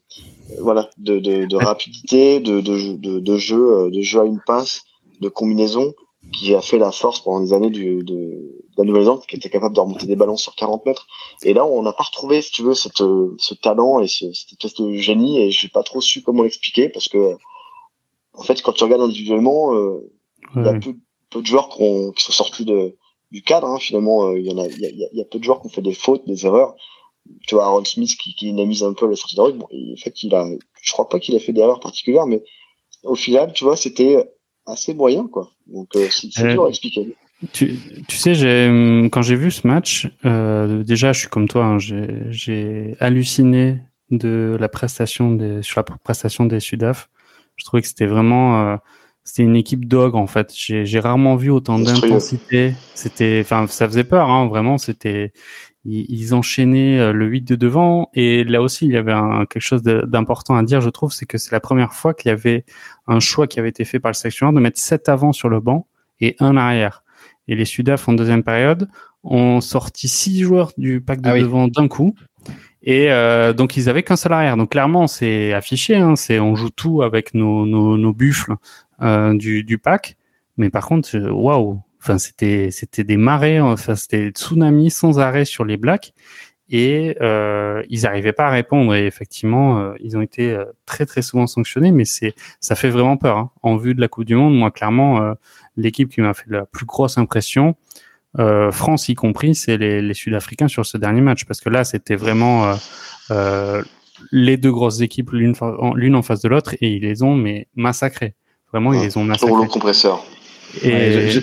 voilà de, de, de rapidité, de, de, de, de jeu, de jeu à une passe, de combinaison qui a fait la force pendant des années du, de, la Nouvelle-Zélande, qui était capable de remonter des ballons sur 40 mètres. Et là, on n'a pas retrouvé, si tu veux, cette, ce talent et ce, cette espèce de génie. Et j'ai pas trop su comment l'expliquer parce que, en fait, quand tu regardes individuellement, euh, il y a peu, peu de joueurs qui, ont, qui sont sortis de, du cadre. Hein, finalement, euh, il y en a, il y a, y a, peu de joueurs qui ont fait des fautes, des erreurs. Tu vois, Aaron Smith qui, qui mis un peu le sortie de rue. Bon, en fait, il a, je crois pas qu'il a fait d'erreurs particulières, mais au final, tu vois, c'était assez moyen, quoi. Donc, euh, c'est euh, dur à expliquer. Tu, tu sais, j'ai, quand j'ai vu ce match, euh, déjà, je suis comme toi, hein, j'ai halluciné de la prestation des, sur la prestation des Sudaf. Je trouvais que c'était vraiment, euh, c'était une équipe dog en fait. J'ai rarement vu autant d'intensité. C'était, enfin, ça faisait peur, hein, vraiment. C'était, ils, enchaînaient euh, le 8 de devant. Et là aussi, il y avait un, quelque chose d'important à dire, je trouve, c'est que c'est la première fois qu'il y avait un choix qui avait été fait par le sélectionneur de mettre 7 avant sur le banc et un arrière. Et les Sudaf en deuxième période ont sorti six joueurs du pack de ah devant d'un coup. Et euh, donc ils avaient qu'un seul arrière. Donc clairement c'est affiché, hein, c'est on joue tout avec nos, nos, nos buffles euh, du, du pack. Mais par contre, euh, waouh, Enfin, c'était c'était des marées, enfin c'était des tsunamis sans arrêt sur les Blacks et euh, ils n'arrivaient pas à répondre. Et effectivement, euh, ils ont été euh, très très souvent sanctionnés, mais c'est ça fait vraiment peur. Hein. En vue de la Coupe du Monde, moi clairement, euh, l'équipe qui m'a fait la plus grosse impression, France y compris, c'est les, les Sud-Africains sur ce dernier match, parce que là, c'était vraiment les deux grosses équipes l'une l'une en face de l'autre et ils les ont mais massacrés. Vraiment, ils les ont massacrés. Pour le compresseur. Et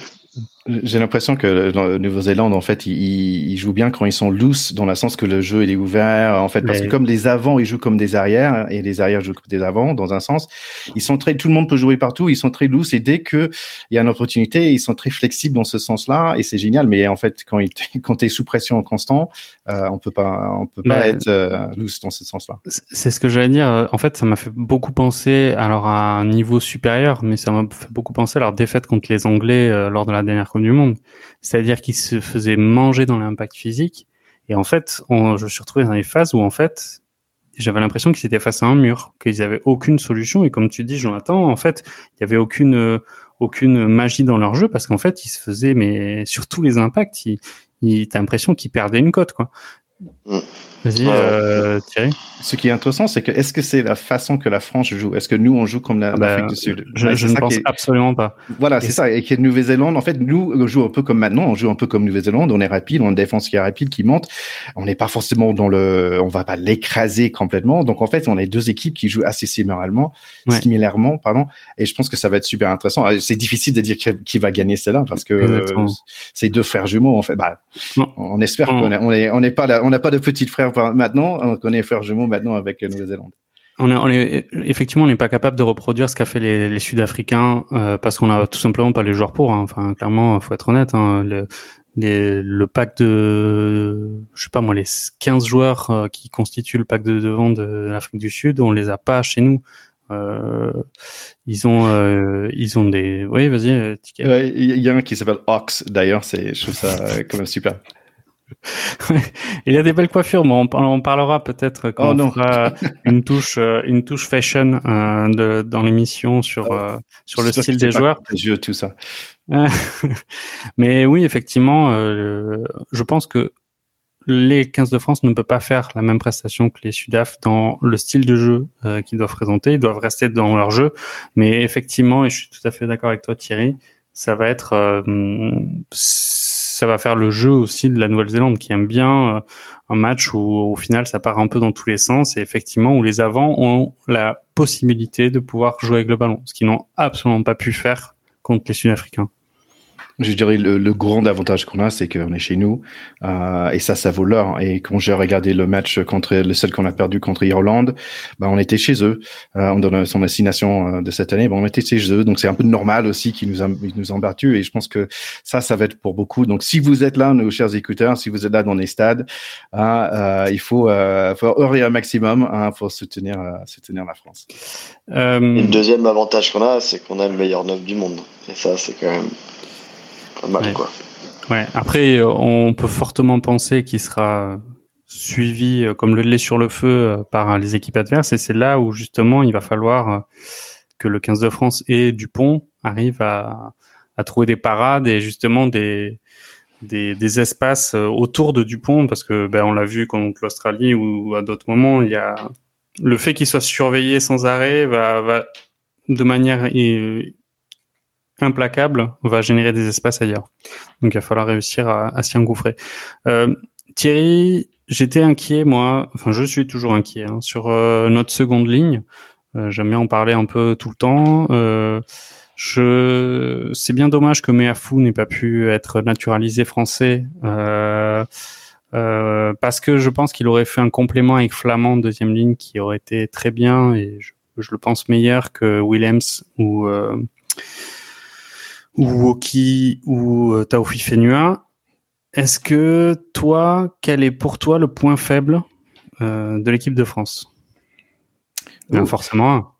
j'ai l'impression que dans Nouvelle-Zélande, en fait, ils, ils, jouent bien quand ils sont loose, dans le sens que le jeu il est ouvert, en fait, parce que comme les avants, ils jouent comme des arrières et les arrières jouent comme des avants, dans un sens. Ils sont très, tout le monde peut jouer partout. Ils sont très loose et dès que il y a une opportunité, ils sont très flexibles dans ce sens-là et c'est génial. Mais en fait, quand il, quand t'es sous pression constant, euh, on peut pas, on peut pas être euh, loose dans ce sens-là. C'est ce que j'allais dire. En fait, ça m'a fait beaucoup penser, alors à un niveau supérieur, mais ça m'a fait beaucoup penser à leur défaite contre les Anglais euh, lors de la dernière du Monde. C'est-à-dire qu'ils se faisaient manger dans l'impact physique. Et en fait, on, je me suis retrouvé dans des phases où en fait, j'avais l'impression qu'ils étaient face à un mur, qu'ils avaient aucune solution. Et comme tu dis, Jonathan, en fait, il y avait aucune aucune magie dans leur jeu parce qu'en fait, ils se faisaient, mais sur tous les impacts, ils, ils t'as l'impression qu'ils perdaient une cote, quoi. Mm. Vas-y, euh, Thierry. Ce qui est intéressant, c'est que est-ce que c'est la façon que la France joue? Est-ce que nous, on joue comme l'Afrique bah, du Sud? Je, je ne pense absolument pas. Voilà, c'est ça. Et que Nouvelle-Zélande, en fait, nous, on joue un peu comme maintenant, on joue un peu comme Nouvelle-Zélande, on est rapide, on a une défense qui est rapide, qui monte. On n'est pas forcément dans le... On va pas l'écraser complètement. Donc, en fait, on a deux équipes qui jouent assez similairement, similairement, pardon. Et je pense que ça va être super intéressant. Ah, c'est difficile de dire qui va gagner celle-là parce que c'est deux frères jumeaux, en fait. Bah, on espère qu'on est, on est, pas là, on n'a pas de petits frères maintenant, on connaît frère jumeau maintenant avec la Nouvelle-Zélande. On est, on est, effectivement, on n'est pas capable de reproduire ce qu'a fait les, les Sud-Africains euh, parce qu'on a tout simplement pas les joueurs pour. Hein. Enfin, clairement, faut être honnête. Hein. Le, les, le pack de, je sais pas moi, les 15 joueurs euh, qui constituent le pack de devant de l'Afrique du Sud, on les a pas chez nous. Euh, ils ont, euh, ils ont des. Oui, vas-y. Il y a un qui s'appelle Ox. D'ailleurs, c'est, je trouve ça quand même super. Il y a des belles coiffures, mais on, on parlera peut-être quand oh on fera une touche, euh, une touche fashion euh, de, dans l'émission sur euh, sur le style des joueurs. Yeux, tout ça. mais oui, effectivement, je pense que les 15 de France ne peuvent pas faire la même prestation que les Sudaf dans le style de jeu qu'ils doivent présenter. Ils doivent rester dans leur jeu. Mais effectivement, et je suis tout à fait d'accord avec toi Thierry, ça va être, ça va faire le jeu aussi de la Nouvelle-Zélande qui aime bien euh, un match où au final ça part un peu dans tous les sens et effectivement où les avants ont la possibilité de pouvoir jouer avec le ballon, ce qu'ils n'ont absolument pas pu faire contre les Sud-Africains. Je dirais le, le grand avantage qu'on a, c'est qu'on est chez nous euh, et ça, ça vaut l'heure. Et quand j'ai regardé le match contre le seul qu'on a perdu contre Irlande, bah, on était chez eux. Euh, on son destination euh, de cette année, bah, on était chez eux. Donc c'est un peu normal aussi qu'ils nous, nous ont battus. Et je pense que ça, ça va être pour beaucoup. Donc si vous êtes là, nos chers écouteurs, si vous êtes là dans les stades, hein, euh, il faut, euh, faut heurter un maximum hein, pour soutenir, euh, soutenir la France. Euh... Et le deuxième avantage qu'on a, c'est qu'on a le meilleur neuf du monde. Et ça, c'est quand même ouais. Après, euh, on peut fortement penser qu'il sera suivi euh, comme le lait sur le feu euh, par les équipes adverses. Et c'est là où justement il va falloir que le 15 de France et Dupont arrivent à, à trouver des parades et justement des, des, des, espaces autour de Dupont. Parce que ben, on l'a vu contre l'Australie ou à d'autres moments il y a le fait qu'il soit surveillé sans arrêt va, va de manière implacable va générer des espaces ailleurs. Donc il va falloir réussir à, à s'y engouffrer. Euh, Thierry, j'étais inquiet moi, enfin je suis toujours inquiet hein, sur euh, notre seconde ligne. Euh, J'aime bien en parler un peu tout le temps. Euh, je, c'est bien dommage que Meafou n'ait pas pu être naturalisé français. Euh, euh, parce que je pense qu'il aurait fait un complément avec Flamand deuxième ligne qui aurait été très bien et je, je le pense meilleur que Williams ou ou Woki ou euh, Taofi Fenua. Est-ce que toi, quel est pour toi le point faible euh, de l'équipe de France? Forcément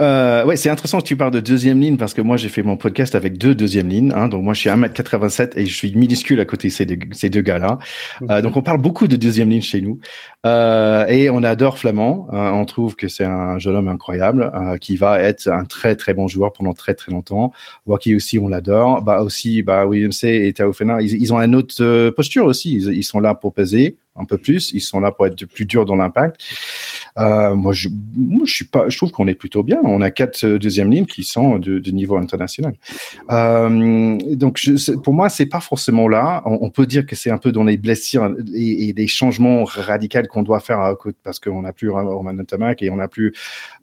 euh, ouais, c'est intéressant que tu parles de deuxième ligne parce que moi j'ai fait mon podcast avec deux deuxième lignes. Hein, donc moi je suis 1m87 et je suis minuscule à côté de ces deux, ces deux gars-là. Euh, donc on parle beaucoup de deuxième ligne chez nous. Euh, et on adore Flamand. Euh, on trouve que c'est un jeune homme incroyable euh, qui va être un très très bon joueur pendant très très longtemps. Waki aussi on l'adore. Bah aussi bah William C et Tao Fena, ils, ils, ont une autre euh, posture aussi. Ils, ils sont là pour peser un peu plus. Ils sont là pour être plus durs dans l'impact. Euh, moi, je, je suis pas. Je trouve qu'on est plutôt bien. On a quatre euh, deuxième lignes qui sont de, niveau international. Euh, donc, pour moi, c'est pas forcément là. On, peut dire que c'est un peu dans les blessures et, et des changements radicaux qu'on doit faire parce qu'on n'a plus Roman Ntamak et on n'a plus.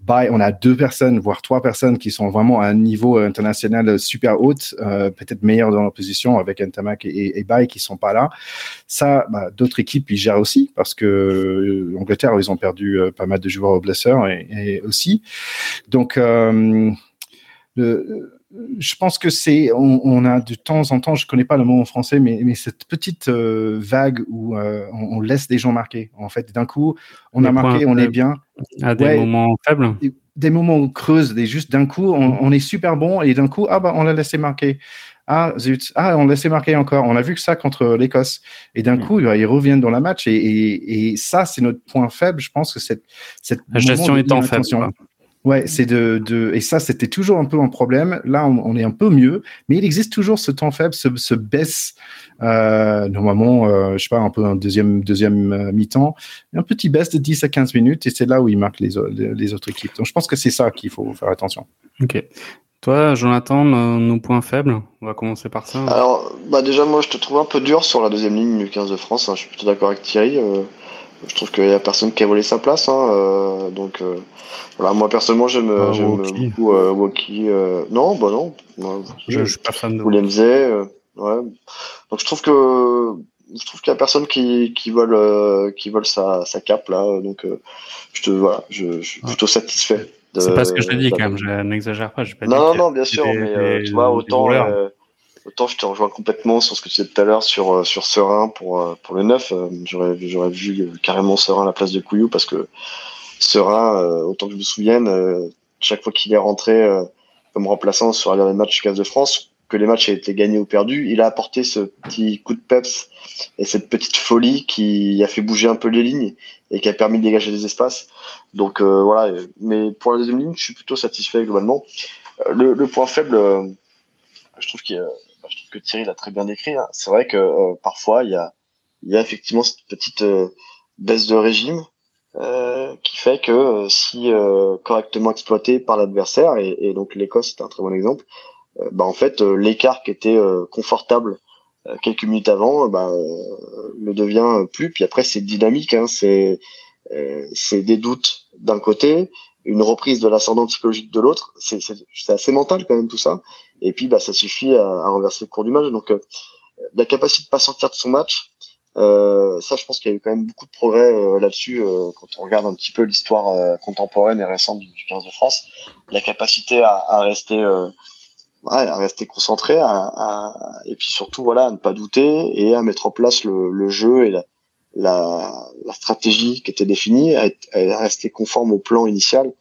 By, on a deux personnes, voire trois personnes qui sont vraiment à un niveau international super haut, euh, peut-être meilleur dans leur position avec Ntamak et, et Bay qui sont pas là. Ça, bah, d'autres équipes ils gèrent aussi parce que euh, Angleterre ils ont perdu pas mal de joueurs aux blessures et, et aussi. Donc euh, le, je pense que c'est, on, on, a de temps en temps, je connais pas le mot en français, mais, mais cette petite euh, vague où euh, on, on, laisse des gens marquer. En fait, d'un coup, on des a marqué, on est bien. À des ouais, moments faibles. Des, des, moments où on creuse, des juste d'un coup, on, on, est super bon et d'un coup, ah bah on l'a laissé marquer. Ah zut, ah on l'a laissé marquer encore. On a vu que ça contre l'Écosse et d'un mmh. coup ils reviennent dans la match et, et, et, ça c'est notre point faible. Je pense que cette cette la gestion étant faible. Ouais, c'est de, de, et ça, c'était toujours un peu un problème. Là, on, on, est un peu mieux, mais il existe toujours ce temps faible, ce, ce baisse, euh, normalement, euh, je sais pas, un peu un deuxième, deuxième euh, mi-temps, un petit baisse de 10 à 15 minutes, et c'est là où il marque les, les, les, autres équipes. Donc, je pense que c'est ça qu'il faut faire attention. Ok. Toi, Jonathan, nos, points faibles, on va commencer par ça. Alors, bah déjà, moi, je te trouve un peu dur sur la deuxième ligne du 15 de France. Hein. Je suis plutôt d'accord avec Thierry. Euh, je trouve qu'il y a personne qui a volé sa place. Hein, euh, donc euh, voilà, moi personnellement j'aime Ah, euh, beaucoup euh, Woki. Euh, non, bah non. Moi, je, je, suis pas fan de William Zay, ouais. Donc je trouve que je trouve qu'il y a personne qui qui vole qui vole sa, sa cape là. Donc je te voilà, je, je suis plutôt satisfait. C'est pas ce que je dis quand même. Je n'exagère pas. pas non non non, bien sûr, des, mais tu vois autant. Autant je te rejoins complètement sur ce que tu disais tout à l'heure sur, euh, sur Serein pour, euh, pour le 9. Euh, j'aurais, j'aurais vu carrément Serein à la place de Couillou parce que Serein, autant que je me souvienne, chaque fois qu'il est rentré comme remplaçant sur les matchs du 15 de France, que les matchs aient été gagnés ou perdus, il a apporté ce petit coup de peps et cette petite folie qui a fait bouger un peu les lignes et qui a permis de dégager des espaces. Donc euh, voilà, mais pour la deuxième ligne, je suis plutôt satisfait globalement. Le, le point faible, je trouve a je trouve que Thierry l'a très bien décrit. Hein. C'est vrai que euh, parfois il y a il y a effectivement cette petite baisse de régime qui fait que si correctement exploité par l'adversaire, et, donc l'Écosse c'est un très bon exemple, bah en fait l'écart qui était confortable quelques minutes avant, bah, le devient plus. Puis après c'est dynamique, hein, c'est c'est des doutes d'un côté, une reprise de l'ascendant psychologique de l'autre. C'est assez mental quand même tout ça. Et puis bah ça suffit à, à renverser le cours du match. Donc euh, la capacité de pas sortir de son match, euh, ça je pense qu'il y a eu quand même beaucoup de progrès euh, là-dessus euh, quand on regarde un petit peu l'histoire contemporaine et récente du, 15 de France. La capacité à, à rester à rester concentré, à, à, et puis surtout voilà à ne pas douter et à mettre en place le, le jeu et la, la, la, stratégie qui était définie, à, à rester conforme au plan initial.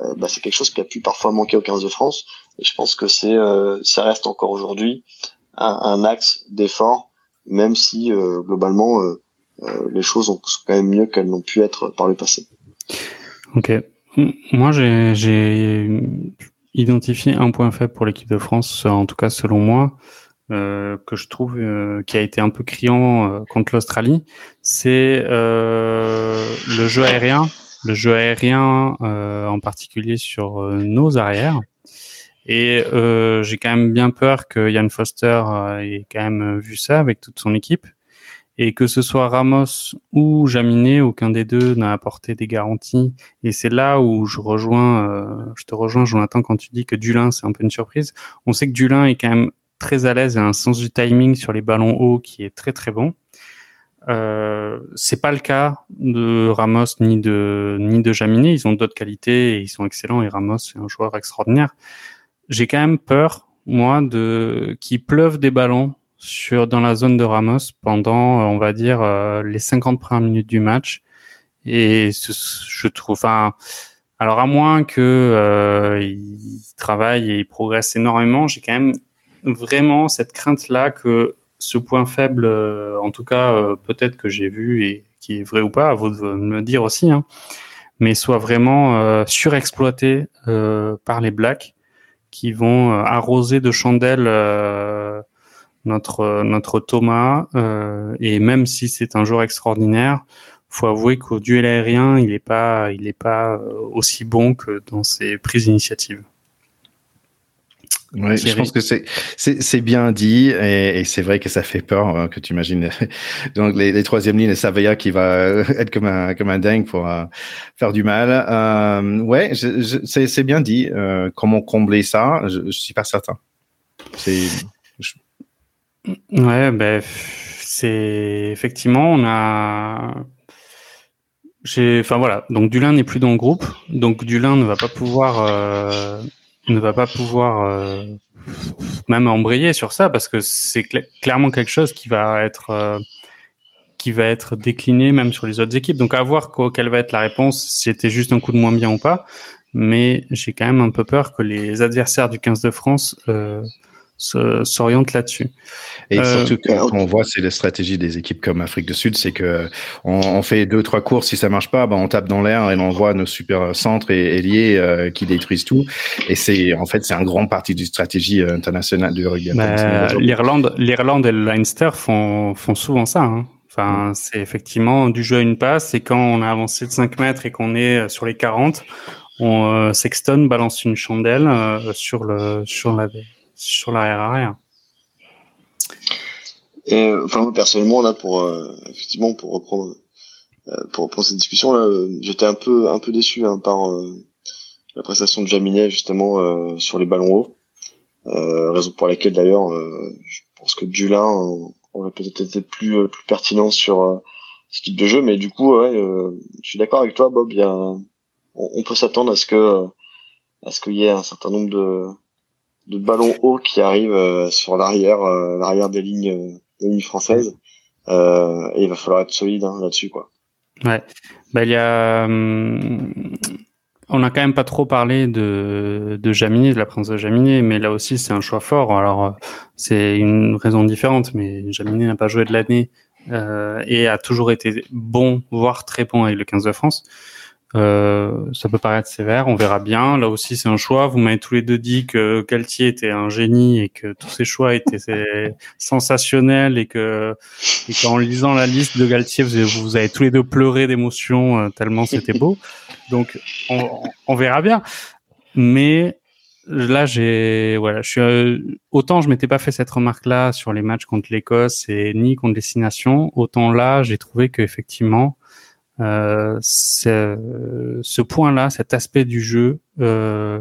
Euh, bah, c'est quelque chose qui a pu parfois manquer au 15 de France. Et je pense que c'est, euh, ça reste encore aujourd'hui un, un, axe d'effort, même si euh, globalement les choses sont quand même mieux qu'elles n'ont pu être par le passé. Ok. Moi, j'ai identifié un point faible pour l'équipe de France, en tout cas selon moi, euh, que je trouve euh, qui a été un peu criant euh, contre l'Australie, c'est le jeu aérien, le jeu aérien en particulier sur nos arrières. Et j'ai quand même bien peur que Yann Foster ait quand même vu ça avec toute son équipe et que ce soit Ramos ou Jaminet, aucun des deux n'a apporté des garanties. Et c'est là où je rejoins, je te rejoins, Jonathan, quand tu dis que Dulin c'est un peu une surprise. On sait que Dulin est quand même très à l'aise et un sens du timing sur les ballons hauts qui est très très bon. Euh, c'est pas le cas de Ramos ni de ni de Jaminet. Ils ont d'autres qualités et ils sont excellents. Et Ramos c'est un joueur extraordinaire. J'ai quand même peur moi de qu'il pleuve des ballons sur dans la zone de Ramos pendant on va dire euh, les 50 premières minutes du match. Et je trouve, enfin, alors à moins que euh, il travaille et il progresse énormément, j'ai quand même vraiment cette crainte-là que ce point faible, euh, en tout cas, euh, peut-être que j'ai vu et qui est vrai ou pas, à vous de me dire aussi, hein, mais soit vraiment euh, surexploité par les Blacks qui vont arroser de chandelles notre notre Thomas. et même si c'est un joueur extraordinaire, faut avouer qu'au duel aérien, il n'est pas il est pas aussi bon que dans ses prises d'initiative. Je pense que c'est c'est bien dit et, et c'est vrai que ça fait peur hein, que tu imagines donc les, les troisième lignes, Savaya qui va être comme un comme un dingue pour euh, faire du mal. Euh, ouais, c'est bien dit. Euh, comment combler ça je, je suis pas certain. C'est ouais, ben c'est effectivement on a j'ai enfin voilà donc Dulin n'est plus dans le groupe donc Dulin ne va pas pouvoir euh, ne va pas pouvoir euh, même embrayer sur ça parce que c'est clairement quelque chose qui va être euh, qui va être décliné même sur les autres équipes. Donc à voir quelle va être la réponse, si c'était juste un coup de moins bien ou pas. Mais j'ai quand même un peu peur que les adversaires du 15 de France euh, s'oriente là-dessus. Et euh, surtout quand on voit, c'est la stratégie des équipes comme Afrique du Sud, c'est que on, fait deux trois courses, si ça marche pas, ben on tape dans l'air et on voit nos super centres et ailiers euh, qui détruisent tout. Et c'est en fait c'est un grand parti du stratégie euh, internationale du rugby. L'Irlande, l'Irlande et le Leinster font font souvent ça. Hein. Enfin, mm. c'est effectivement du jeu à une passe. Et quand on a avancé de 5 mètres et qu'on est sur les 40, on Sexton balance une chandelle sur le sur la sur l'arrière arrière. Et enfin personnellement là pour euh, effectivement pour reprendre euh, pour reprendre cette discussion là, j'étais un peu un peu déçu hein, par euh, la prestation de Jaminet justement sur les ballons hauts. raison pour laquelle d'ailleurs je pense que Dulin aurait peut-être été plus plus pertinent sur ce type de jeu, mais du coup ouais, je suis d'accord avec toi Bob. Il y a, on, on peut s'attendre à ce que à ce qu'il y ait un certain nombre de de ballons hauts qui arrivent euh, sur l'arrière euh, l'arrière des lignes euh, des lignes françaises et il va falloir être solide hein, là-dessus quoi. Ouais. Bah il y a hum, on n'a quand même pas trop parlé de, de Jaminet, de la présence de Jaminet, mais là aussi c'est un choix fort. Alors c'est une raison différente, mais Jaminet n'a pas joué de l'année euh, et a toujours été bon, voire très bon avec le 15 de France Euh, ça peut paraître sévère, on verra bien. Là aussi, c'est un choix. Vous m'avez tous les deux dit que Galtier était un génie et que tous ses choix étaient sensationnels et que et qu'en lisant la liste de Galtier, vous avez, tous les deux pleuré d'émotion euh, tellement c'était beau. Donc, on, verra bien. Mais là, j'ai voilà, je suis euh, autant je m'étais pas fait cette remarque-là sur les matchs contre l'Écosse et ni contre les. Autant là, j'ai trouvé que effectivement ce point-là, cet aspect du jeu, euh,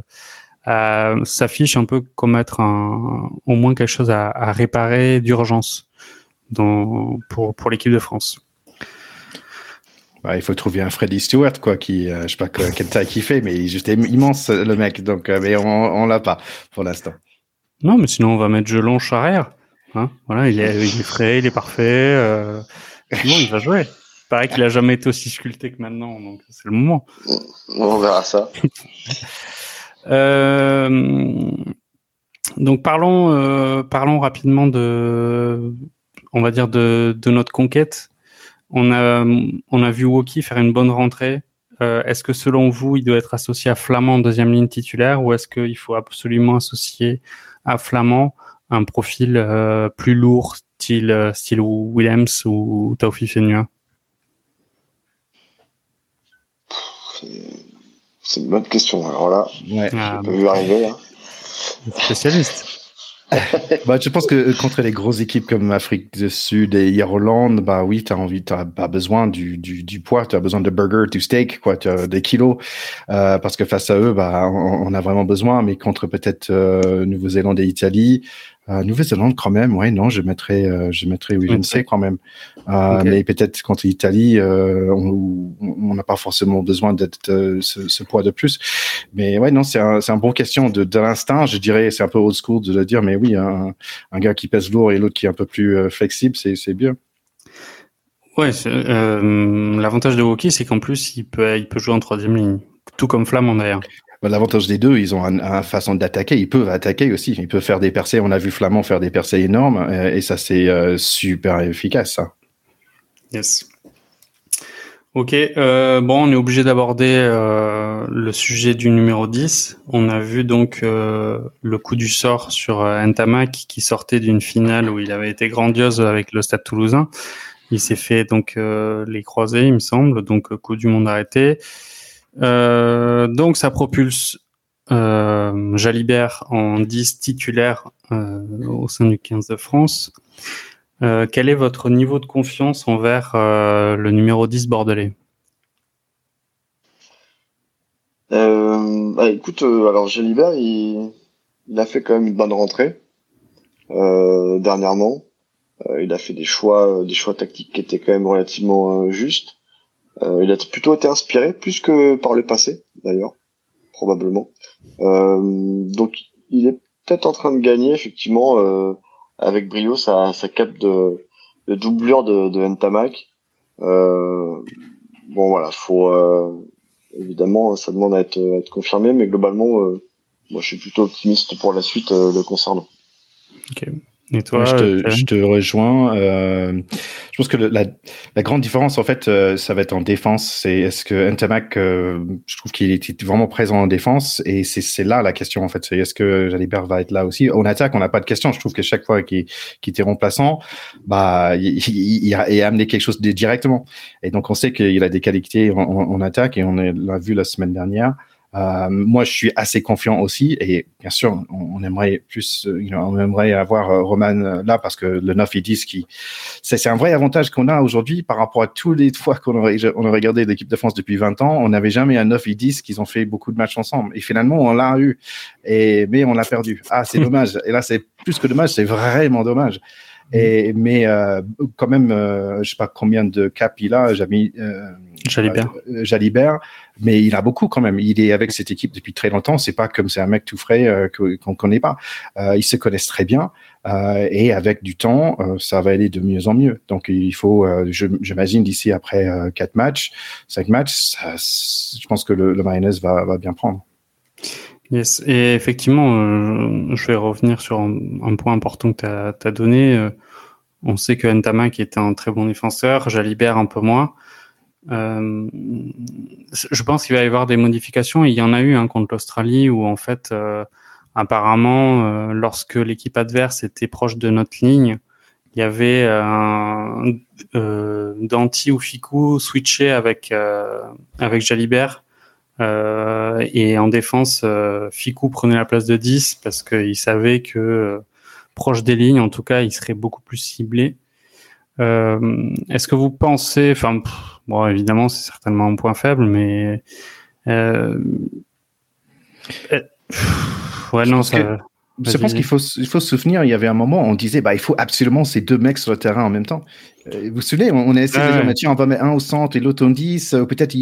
s'affiche un peu comme être un, au moins quelque chose à, à réparer d'urgence pour, pour l'équipe de France. il faut trouver un Freddy Stewart, quoi, qui, euh, je sais pas quelle taille il fait, mais il est juste immense, le mec. Donc, euh, mais on, on l'a pas pour l'instant. Non, mais sinon, on va mettre Jelonche arrière. Hein voilà, il est, il est frais, il est parfait. Euh, bon, il va jouer paraît qu'il a jamais été aussi sculpté que maintenant, donc c'est le moment. On verra ça. euh, donc parlons, euh, parlons rapidement de, on va dire de, de, notre conquête. On a, on a vu Woki faire une bonne rentrée. Euh, est-ce que selon vous, il doit être associé à Flamand en deuxième ligne titulaire ou est-ce qu'il faut absolument associer à Flamand un profil euh, plus lourd, style, style Williams ou Taufi Fenua C'est une bonne question. Alors là, ouais. ah, peut arriver. Hein. Spécialiste. bah, je pense que contre les grosses équipes comme Afrique du Sud et Irlande, bah oui, tu as envie, tu as pas besoin du, du, du poids, tu as besoin de burger, du steak, quoi, tu as des kilos, euh, parce que face à eux, bah, on, on a vraiment besoin, mais contre peut-être euh, Nouvelle-Zélande et Italie, euh, Nouvelle-Zélande quand même, ouais, non, je mettrais, euh, je mettrais ne sais quand même. Euh, okay. Mais peut-être contre l'Italie, euh, on n'a pas forcément besoin d'être euh, ce, ce, poids de plus. Mais ouais, non, c'est un, un bon question de, de l'instinct. Je dirais, c'est un peu old school de le dire, mais oui, un, un gars qui pèse lourd et l'autre qui est un peu plus flexible, c'est bien. Ouais, l'avantage de hockey, c'est qu'en plus, il peut, il peut jouer en troisième ligne, tout comme Flamand d'ailleurs. Bah, l'avantage des deux, ils ont une un façon d'attaquer. Ils peuvent attaquer aussi. Ils peuvent faire des percées. On a vu Flamand faire des percées énormes euh, et ça, c'est euh, super efficace. Ça. Yes. Ok, euh, bon, on est obligé d'aborder le sujet du numéro 10. On a vu donc le coup du sort sur Ntamak qui sortait d'une finale où il avait été grandiose avec le Stade Toulousain. Il s'est fait donc les croisés, il me semble, donc coup du monde arrêté. Euh, donc ça propulse euh, Jalibert en 10 titulaire euh, au sein du 15 de France. Euh, quel est votre niveau de confiance envers euh, le numéro 10 bordelais? Bah, Écoute, alors Jalibert, il, il, a fait quand même une bonne rentrée dernièrement. il a fait des choix, des choix tactiques qui étaient quand même relativement justes. Euh, il a plutôt été inspiré, plus que par le passé, d'ailleurs, probablement. Euh, donc, il est peut-être en train de gagner, effectivement, euh, avec brio sa, sa cape de, de doublure de, de Ntamak. Euh, bon, voilà, faut euh, évidemment, ça demande à être, à être confirmé, mais globalement, euh, moi, je suis plutôt optimiste pour la suite le concernant. Ok. Et toi, je, te, je te rejoins. Euh, je pense que le, la, la, grande différence, en fait, euh, ça va être en défense. C'est est-ce que Ntamak, euh, je trouve qu'il est vraiment présent en défense, et c'est là la question, en fait. C'est est-ce que Jalibert va être là aussi? En attaque, on n'a pas de question. Je trouve que chaque fois qu'il qu était remplaçant, bah, il, il, il, a, il, a, amené quelque chose de, directement. Et donc, on sait qu'il a des qualités en, en, en attaque, et on l'a vu la semaine dernière. Euh, moi, je suis assez confiant aussi, et bien sûr, on, on aimerait plus, know, on aimerait avoir euh, Roman euh, là parce que le 9 et 10 qui, c'est un vrai avantage qu'on a aujourd'hui par rapport à tous les fois qu'on aurait, on a regardé l'équipe de France depuis 20 ans, on n'avait jamais un 9 et 10 qui ont fait beaucoup de matchs ensemble, et finalement, on l'a eu, et mais on l'a perdu. Ah, c'est dommage. Et là, c'est plus que dommage, c'est vraiment dommage. Et, mais euh, quand même, euh, je sais pas combien de caps il a, Jamy, euh, Jalibert. Euh, Jalibert, mais il a beaucoup quand même. Il est avec cette équipe depuis très longtemps. C'est pas comme c'est un mec tout frais euh, qu'on connaît pas. Euh, ils se connaissent très bien euh, et avec du temps, euh, ça va aller de mieux en mieux. Donc il faut, j'imagine d'ici après quatre matchs, cinq matchs, ça, je pense que le, le mayonnaise va, va bien prendre. Yes, et effectivement, euh, je vais revenir sur un, point important que tu as, donné. Euh, on sait que Ntama qui était un très bon défenseur, Jalibert un peu moins. Euh, je pense qu'il va y avoir des modifications. il y en a eu contre l'Australie où en fait, apparemment, lorsque l'équipe adverse était proche de notre ligne, il y avait un Danti ou Ficou switché avec avec Jalibert. Et en défense, Ficou prenait la place de 10 parce qu'il savait que proche des lignes, en tout cas, il serait beaucoup plus ciblé. Est-ce que vous pensez, enfin, Bon, évidemment, c'est certainement un point faible, mais. Euh... euh ouais, non, ça. Je pense qu'il faut, il faut se souvenir, il y avait un moment où on disait bah, il faut absolument ces deux mecs sur le terrain en même temps. Euh, vous vous souvenez, on a essayé de dire on va mettre un au centre et l'autre au 10. Peut-être,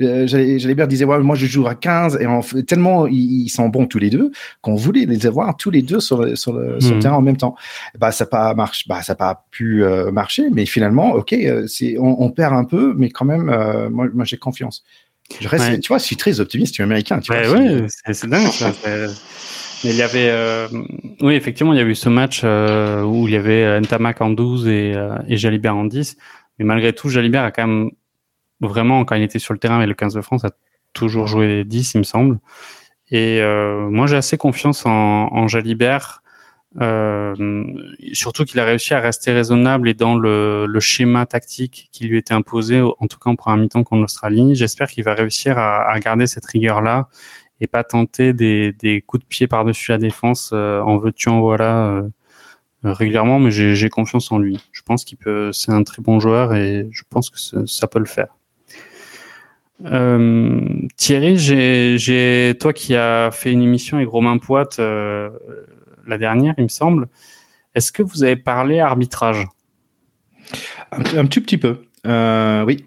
euh, j'allais bien dire ouais, moi je joue à 15. Et en tellement ils, sont bons tous les deux qu'on voulait les avoir tous les deux sur le, sur le, sur le hmm. terrain en même temps. Bah, ça n'a pas, marché, bah, ça pas pu euh, marcher, mais finalement, ok, c'est, on, on, perd un peu, mais quand même, moi, moi j'ai confiance. Je reste, Tu vois, je suis très optimiste, je suis américain. Tu ouais, ouais, c'est dingue ça. Il y avait, euh, oui, effectivement, il y a eu ce match euh, où il y avait Ntamak en 12 et, euh, et Jalibert en 10. Mais malgré tout, Jalibert a quand même vraiment, quand il était sur le terrain avec le 15 de France, a toujours joué 10, il me semble. Et euh, moi, j'ai assez confiance en, en Jalibert. Euh, surtout qu'il a réussi à rester raisonnable et dans le, le, schéma tactique qui lui était imposé, en tout cas en première mi-temps contre l'Australie. J'espère qu'il va réussir à, à garder cette rigueur-là et pas tenter des, coups de pied par-dessus la défense euh, en veux-tu en voilà euh, régulièrement, mais j'ai confiance en lui. Je pense qu'il peut, c'est un très bon joueur et je pense que ça peut le faire. Euh, Thierry, j'ai toi qui as fait une émission avec Romain Poite euh, la dernière, il me semble. Est-ce que vous avez parlé arbitrage? Un, un, tout petit peu, oui.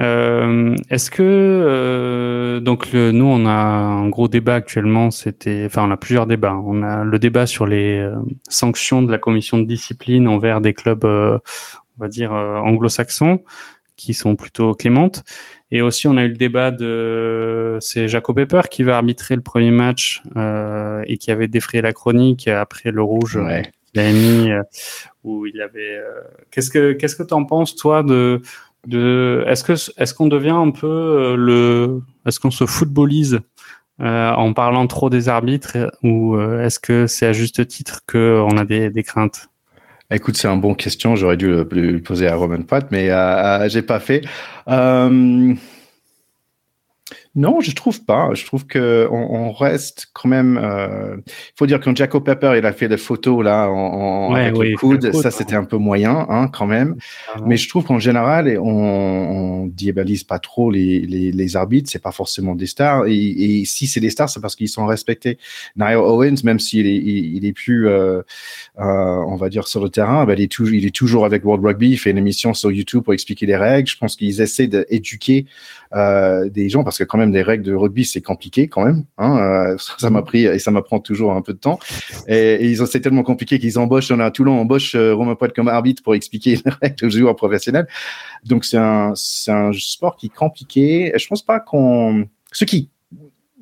Euh, Est-ce que euh, donc le, nous on a un gros débat actuellement. C'était, enfin on a plusieurs débats. On a le débat sur les euh, sanctions de la commission de discipline envers des clubs, euh, on va dire anglo-saxons, qui sont plutôt clémentes. Et aussi on a eu le débat de c'est Jacob Pepper qui va arbitrer le premier match et qui avait défrayé la chronique après le rouge. Ouais. qu'il avait mis où il avait. qu'est-ce que qu'est-ce que t'en penses toi de de est-ce que est-ce qu'on devient un peu euh, le est-ce qu'on se footballise euh, en parlant trop des arbitres ou euh, est-ce que c'est à juste titre que on a des, des craintes? Écoute, c'est une bonne question. J'aurais dû le, poser à Roman Pat, mais euh, j'ai pas fait. Euh, non, je trouve pas. Je trouve que on, on reste quand même. Euh, il faut dire quand Jacob Pepper il a fait des photos là en, avec le coude, ça c'était un peu moyen, hein, quand même. Mais je trouve qu'en général, on, on diabolise pas trop les, les, les arbitres. C'est pas forcément des stars. Et, et si c'est des stars, c'est parce qu'ils sont respectés. Niall Owens, même s'il est, il, est plus, euh, euh, on va dire sur le terrain, ben, il est toujours, il est toujours avec World Rugby. Il fait une émission sur YouTube pour expliquer les règles. Je pense qu'ils essaient d'éduquer euh, des gens parce que quand même des règles de rugby c'est compliqué quand même. Hein, euh, ça m'a pris et ça m'apprend toujours un peu de temps. Et, ils ont c'est tellement compliqué qu'ils embauchent. On a à Toulon embauche euh, Romain Poit comme arbitre pour expliquer les règles aux joueurs professionnels. Donc c'est un c'est un sport qui est compliqué. Je pense pas qu'on ce qui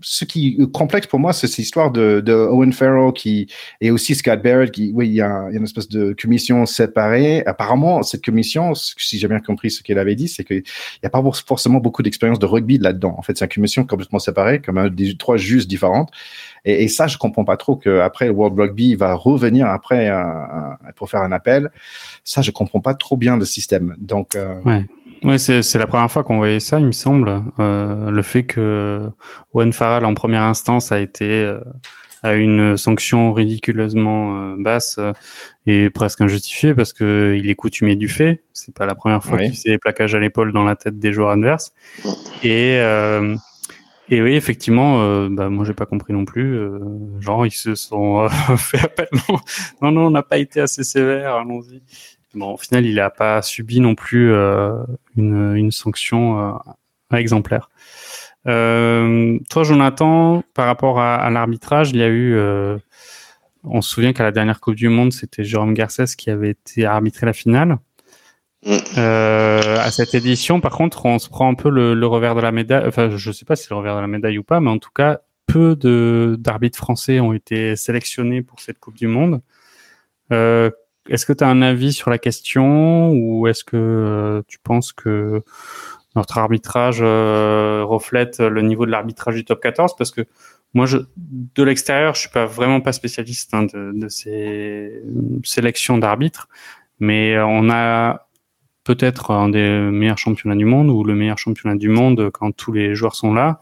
ce qui est complexe pour moi, c'est cette histoire de, de, Owen Farrell qui et aussi Scott Barrett qui, oui, il y, a, une espèce de commission séparée. Apparemment, cette commission, si j'ai bien compris ce qu'elle avait dit, c'est qu'il n'y a pas forcément beaucoup d'expérience de rugby là-dedans. En fait, c'est une commission complètement séparée, comme un, des trois juges différentes. Et, ça, je comprends pas trop que après World Rugby va revenir après pour faire un appel. Ça, je comprends pas trop bien le système. Donc, euh, ouais. Oui, c'est la première fois qu'on voyait ça, il me semble. Euh, le fait que Owen Farrell, en première instance, a été euh, à une sanction ridiculeusement euh, basse euh, et presque injustifiée parce que il est coutumier du fait. C'est pas la première fois qu'il fait des plaquages à l'épaule dans la tête des joueurs adverses. Et et oui, effectivement, bah, moi j'ai pas compris non plus. genre ils se sont fait appel. Non, non, on n'a pas été assez sévère. Allons-y. Bon, au final, il n'a pas subi non plus euh, une, une, sanction euh, exemplaire. Euh, toi, Jonathan, par rapport à, à l'arbitrage, il y a eu. On se souvient qu'à la dernière Coupe du Monde, c'était Jérôme Garcès qui avait été arbitré la finale. Mm. Euh, à cette édition, par contre, on se prend un peu le, le revers de la médaille. Enfin, je ne sais pas si c'est le revers de la médaille ou pas, mais en tout cas, peu d'arbitres français ont été sélectionnés pour cette Coupe du Monde. Euh, est-ce que tu as un avis sur la question ou est-ce que euh, tu penses que notre arbitrage reflète le niveau de l'arbitrage du top 14 parce que moi, de l'extérieur, je suis pas vraiment pas spécialiste hein, de, de, ces sélections d'arbitres, mais on a peut-être un des meilleurs championnats du monde ou le meilleur championnat du monde quand tous les joueurs sont là.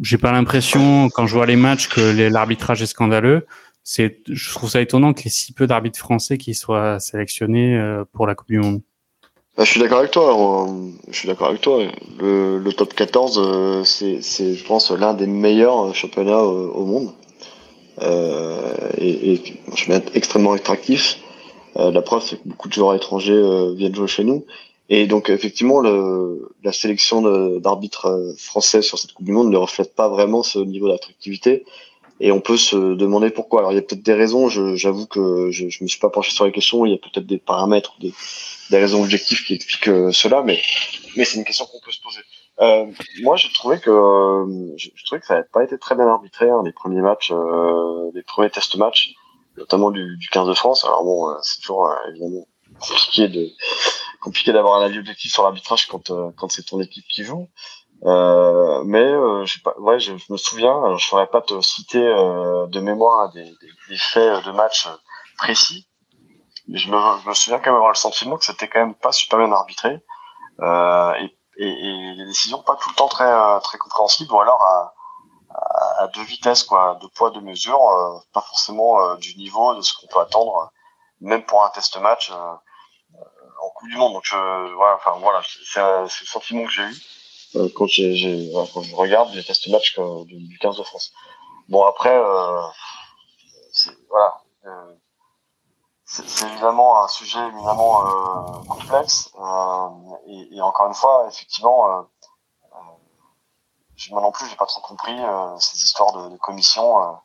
J'ai pas l'impression, quand je vois les matchs, que l'arbitrage est scandaleux. Je trouve ça étonnant qu'il y ait si peu d'arbitres français qui soient sélectionnés euh, pour la Coupe du Monde. Bah, je suis d'accord avec toi. Je suis d'accord avec toi. Le, top 14, euh, c'est, je pense, l'un des meilleurs championnats euh, au monde. Et, et être extrêmement attractif. La preuve, c'est que beaucoup de joueurs étrangers viennent jouer chez nous. Et donc, effectivement, la sélection d'arbitres français sur cette Coupe du Monde ne reflète pas vraiment ce niveau d'attractivité. Et on peut se demander pourquoi. Alors, il y a peut-être des raisons. J'avoue que je ne me suis pas penché sur les questions. Il y a peut-être des paramètres, des, des raisons objectives qui expliquent euh, cela, mais, mais c'est une question qu'on peut se poser. Euh, moi, je trouvais que je, trouvais que ça n'avait pas été très bien arbitré hein, les premiers matchs, euh, les premiers test matchs, notamment du, du 15 de France. Alors bon, euh, c'est toujours euh, évidemment compliqué de compliqué d'avoir un avis objectif sur l'arbitrage quand quand c'est ton équipe qui joue. Euh, mais euh, pas, ouais, je, me souviens, alors je saurais pas te citer euh, de mémoire des, des, des, faits de match précis, mais je me, je me souviens quand même avoir le sentiment que c'était quand même pas super bien arbitré euh, et, et, et, les décisions pas tout le temps très très compréhensibles ou alors à, à, deux vitesses quoi, deux poids deux mesures, euh, pas forcément du niveau de ce qu'on peut attendre même pour un test match en Coupe du Monde. Donc voilà, enfin voilà, c'est le sentiment que j'ai eu. Euh, quand, j'ai, quand je regarde les test match du 15 de France. Bon après, euh, voilà, euh, c'est, évidemment un sujet éminemment euh, complexe euh, et, et, encore une fois, effectivement, euh, moi non plus, j'ai pas trop compris ces histoires de, de commission.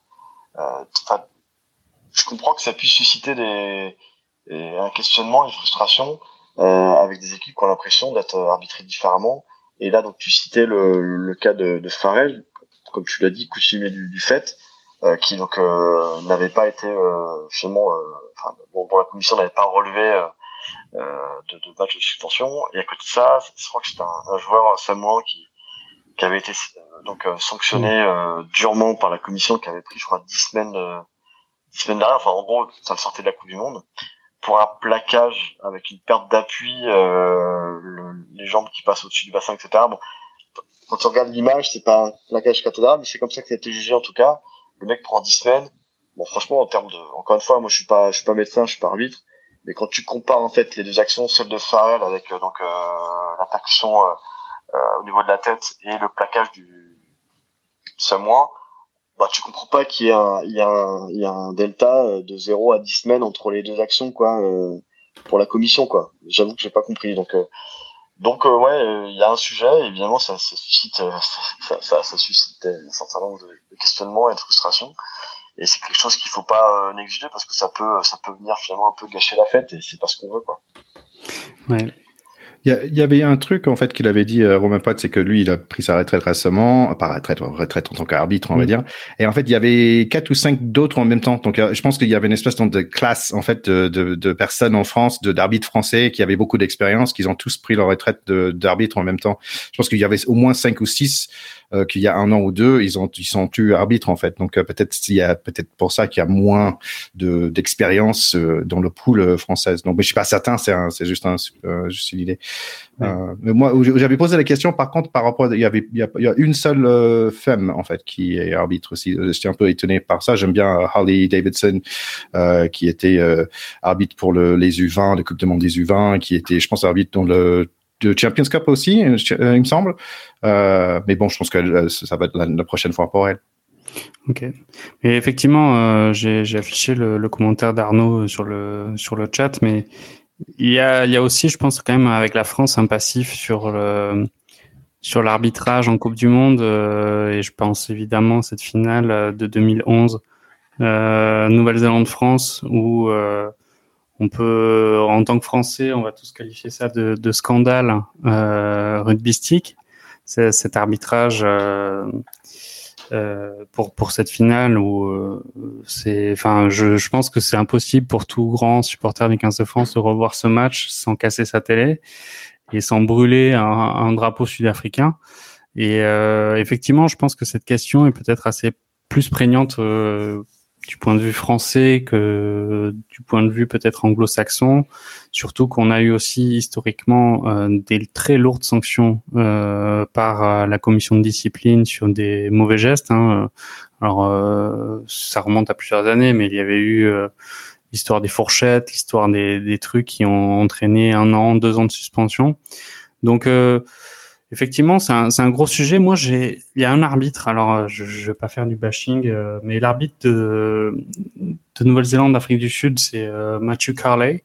je comprends que ça puisse susciter des, des un questionnement, une frustration avec des équipes qui ont l'impression d'être arbitrées différemment et là, donc, tu citais le, le cas de, de Farrell, comme tu l'as dit, coutumier du, du fait, euh, qui donc euh, n'avait pas été euh, finalement, euh, enfin, bon, la commission n'avait pas relevé euh, euh, de, de match de suspension. Et à côté de ça, je crois que c'était un, un, joueur samoan qui, qui avait été donc sanctionné durement par la commission, qui avait pris, je crois, dix semaines, dix semaines derrière. Enfin, en gros, ça le sortait de la Coupe du Monde pour un plaquage avec une perte d'appui, euh, les jambes qui passent au-dessus du bassin, etc. Bon, quand on regarde l'image, c'est pas un plaquage cathédrale, mais c'est comme ça que ça a été jugé en tout cas. Le mec prend 10 semaines. Bon, franchement, en termes de, encore une fois, moi je suis pas, je suis pas médecin, je suis pas arbitre, mais quand tu compares en fait les deux actions, celle de Farrell avec euh, donc euh, la percussion euh, euh, au niveau de la tête et le plaquage du Samoa, bah tu comprends pas qu'il y a un, il y y a un delta euh, de 0 à 10 semaines entre les deux actions quoi euh, pour la commission quoi. J'avoue que j'ai pas compris donc euh, donc euh, ouais il y a un sujet évidemment ça, ça suscite ça, ça, ça, suscite un certain nombre de, de, questionnements et de frustrations. Et c'est quelque chose qu'il faut pas négliger parce que ça peut ça peut venir finalement un peu gâcher la fête et c'est pas ce qu'on veut quoi. Ouais il y, avait un truc en fait qu'il avait dit euh, Romain Pot, c'est que lui il a pris sa retraite récemment, pas retraite, retraite en tant qu'arbitre, on va mm. dire. Et en fait il y avait quatre ou cinq d'autres en même temps. Donc euh, je pense qu'il y avait une espèce de classe en fait de, de, de personnes en France, de d'arbitres français qui avaient beaucoup d'expérience, qui ont tous pris leur retraite d'arbitre en même temps. Je pense qu'il y avait au moins cinq ou six euh, qu'il y a un an ou deux, ils ont ils sont plus arbitres en fait. Donc euh, peut-être il y a peut-être pour ça qu'il y a moins de d'expérience euh, dans le pool française. Donc mais je suis pas certain, c'est c'est juste un juste une idée. mais moi j'avais posé la question par contre par rapport il y avait il y a, il y a une seule femme en fait qui est arbitre aussi. J'étais un peu étonné par ça. J'aime bien Harley Davidson qui était arbitre pour le, les U20, le Coupe du Monde des U20, qui était je pense arbitre dans le de Champions Cup aussi, euh, il me semble. Euh, mais bon, je pense que euh, ça va être la, prochaine fois pour elle. Ok. Et effectivement, j'ai affiché le, commentaire d'Arnaud sur le sur le chat, mais il y a il y a aussi, je pense quand même avec la France un passif sur sur l'arbitrage en Coupe du Monde et je pense évidemment cette finale de 2011 Nouvelle-Zélande-France où on peut, en tant que Français, on va tous qualifier ça de, de scandale euh, rugbystique. Cet arbitrage euh, euh, pour pour cette finale où euh, c'est, enfin, je, je pense que c'est impossible pour tout grand supporter du 15 de France de revoir ce match sans casser sa télé. et sans brûler un, un drapeau sud-africain. Et effectivement, je pense que cette question est peut-être assez plus prégnante du point de vue français que du point de vue peut-être anglo-saxon, surtout qu'on a eu aussi historiquement euh, des très lourdes sanctions euh, par euh, la commission de discipline sur des mauvais gestes. Hein. Alors ça remonte à plusieurs années, mais il y avait eu l'histoire des fourchettes, l'histoire des, des, trucs qui ont entraîné un an, deux ans de suspension. Donc Effectivement, c'est un, un, gros sujet. Moi, j'ai, il y a un arbitre. Alors, euh, je, je vais pas faire du bashing, euh, mais l'arbitre de, de Nouvelle-Zélande, d'Afrique du Sud, c'est euh, Matthew Carley.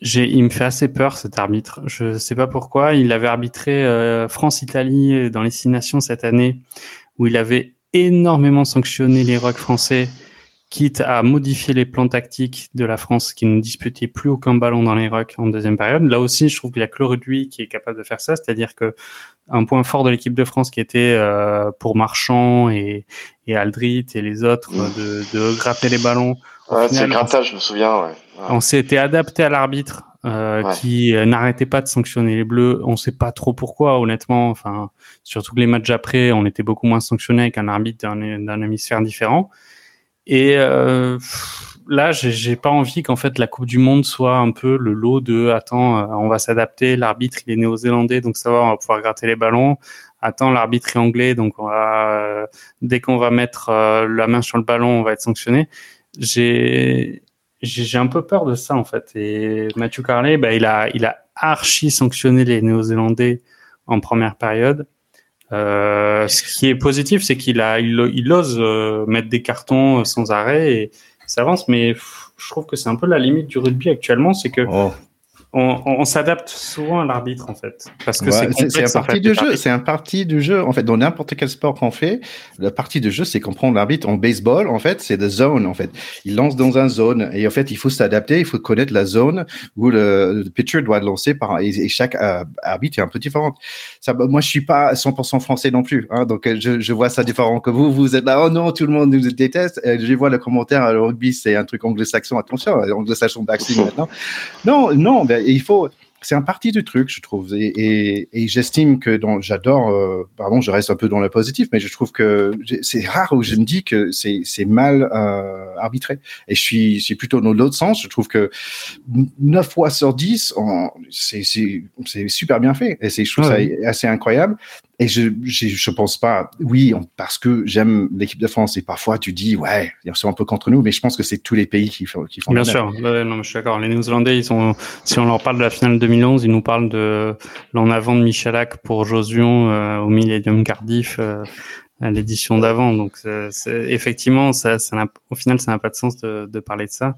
J'ai, il me fait assez peur cet arbitre. Je sais pas pourquoi. Il avait arbitré France-Italie dans les six nations cette année, où il avait énormément sanctionné les rocks français quitte à modifier les plans tactiques de la France qui ne disputait plus aucun ballon dans les rucks en deuxième période. Là aussi, je trouve qu'il y a que lui qui est capable de faire ça, c'est-à-dire que un point fort de l'équipe de France qui était euh, pour Marchand et, et Aldrit et les autres de, de gratter les ballons. Ouais, c'est grattage, je me souviens. Ouais. On s'était adapté à l'arbitre euh, qui n'arrêtait pas de sanctionner les Bleus. On sait pas trop pourquoi, honnêtement. Enfin, surtout que les matchs après, on était beaucoup moins sanctionné avec un arbitre d'un hémisphère différent. Et euh, là, j'ai pas envie qu'en fait la Coupe du Monde soit un peu le lot de attends, euh, on va s'adapter. L'arbitre il est néo-zélandais, donc ça va, on va pouvoir gratter les ballons. Attends, l'arbitre est anglais, donc on va euh, dès qu'on va mettre euh, la main sur le ballon, on va être sanctionné. J'ai j'ai un peu peur de ça en fait. Et Matthew Carley, bah, il a il a archi sanctionné les néo-zélandais en première période. Euh, ce qui est positif, c'est qu'il a, il, ose euh, mettre des cartons sans arrêt et ça avance. Mais je trouve que c'est un peu la limite du rugby actuellement, c'est que oh on, on s'adapte souvent à l'arbitre en fait, parce que c'est c'est un parti de jeu. C'est un parti de jeu en fait. Dans n'importe quel sport qu'on fait, la partie de jeu, c'est comprendre l'arbitre. En baseball, en fait, c'est the zone en fait. Il lance dans un zone et en fait, il faut s'adapter. Il faut connaître la zone où le, pitcher doit lancer par et, chaque euh, arbitre est un peu différent. Ça, bah, moi, je suis pas 100% français non plus, hein, donc euh, je, je, vois ça différent que vous. Vous êtes là, oh non, tout le monde nous déteste. je vois le commentaire, le rugby, c'est un truc anglo-saxon. Attention, anglo-saxon boxing maintenant. Non, non, ben, il faut, c'est un parti du truc, je trouve. Et, j'estime que j'adore, euh, pardon, je reste un peu dans le positif, mais je trouve que c'est rare où je me dis que c'est mal euh, arbitré. Et je suis, suis plutôt dans l'autre sens. Je trouve que 9 fois sur 10, c'est super bien fait. Et je trouve ça assez incroyable. Et je, je, je pense pas, oui, parce que j'aime l'équipe de France et parfois tu dis, ouais, ils sont un peu contre nous, mais je pense que c'est tous les pays qui font, qui font Bien sûr, non, je suis d'accord. Les Néo-Zélandais, ils sont, si on leur parle de la finale 2011, ils nous parlent de l'en avant de Michalak pour Josion euh, au Millennium Cardiff euh, à l'édition d'avant. Donc, c'est, effectivement, ça, ça au final, ça n'a pas de sens de, de parler de ça.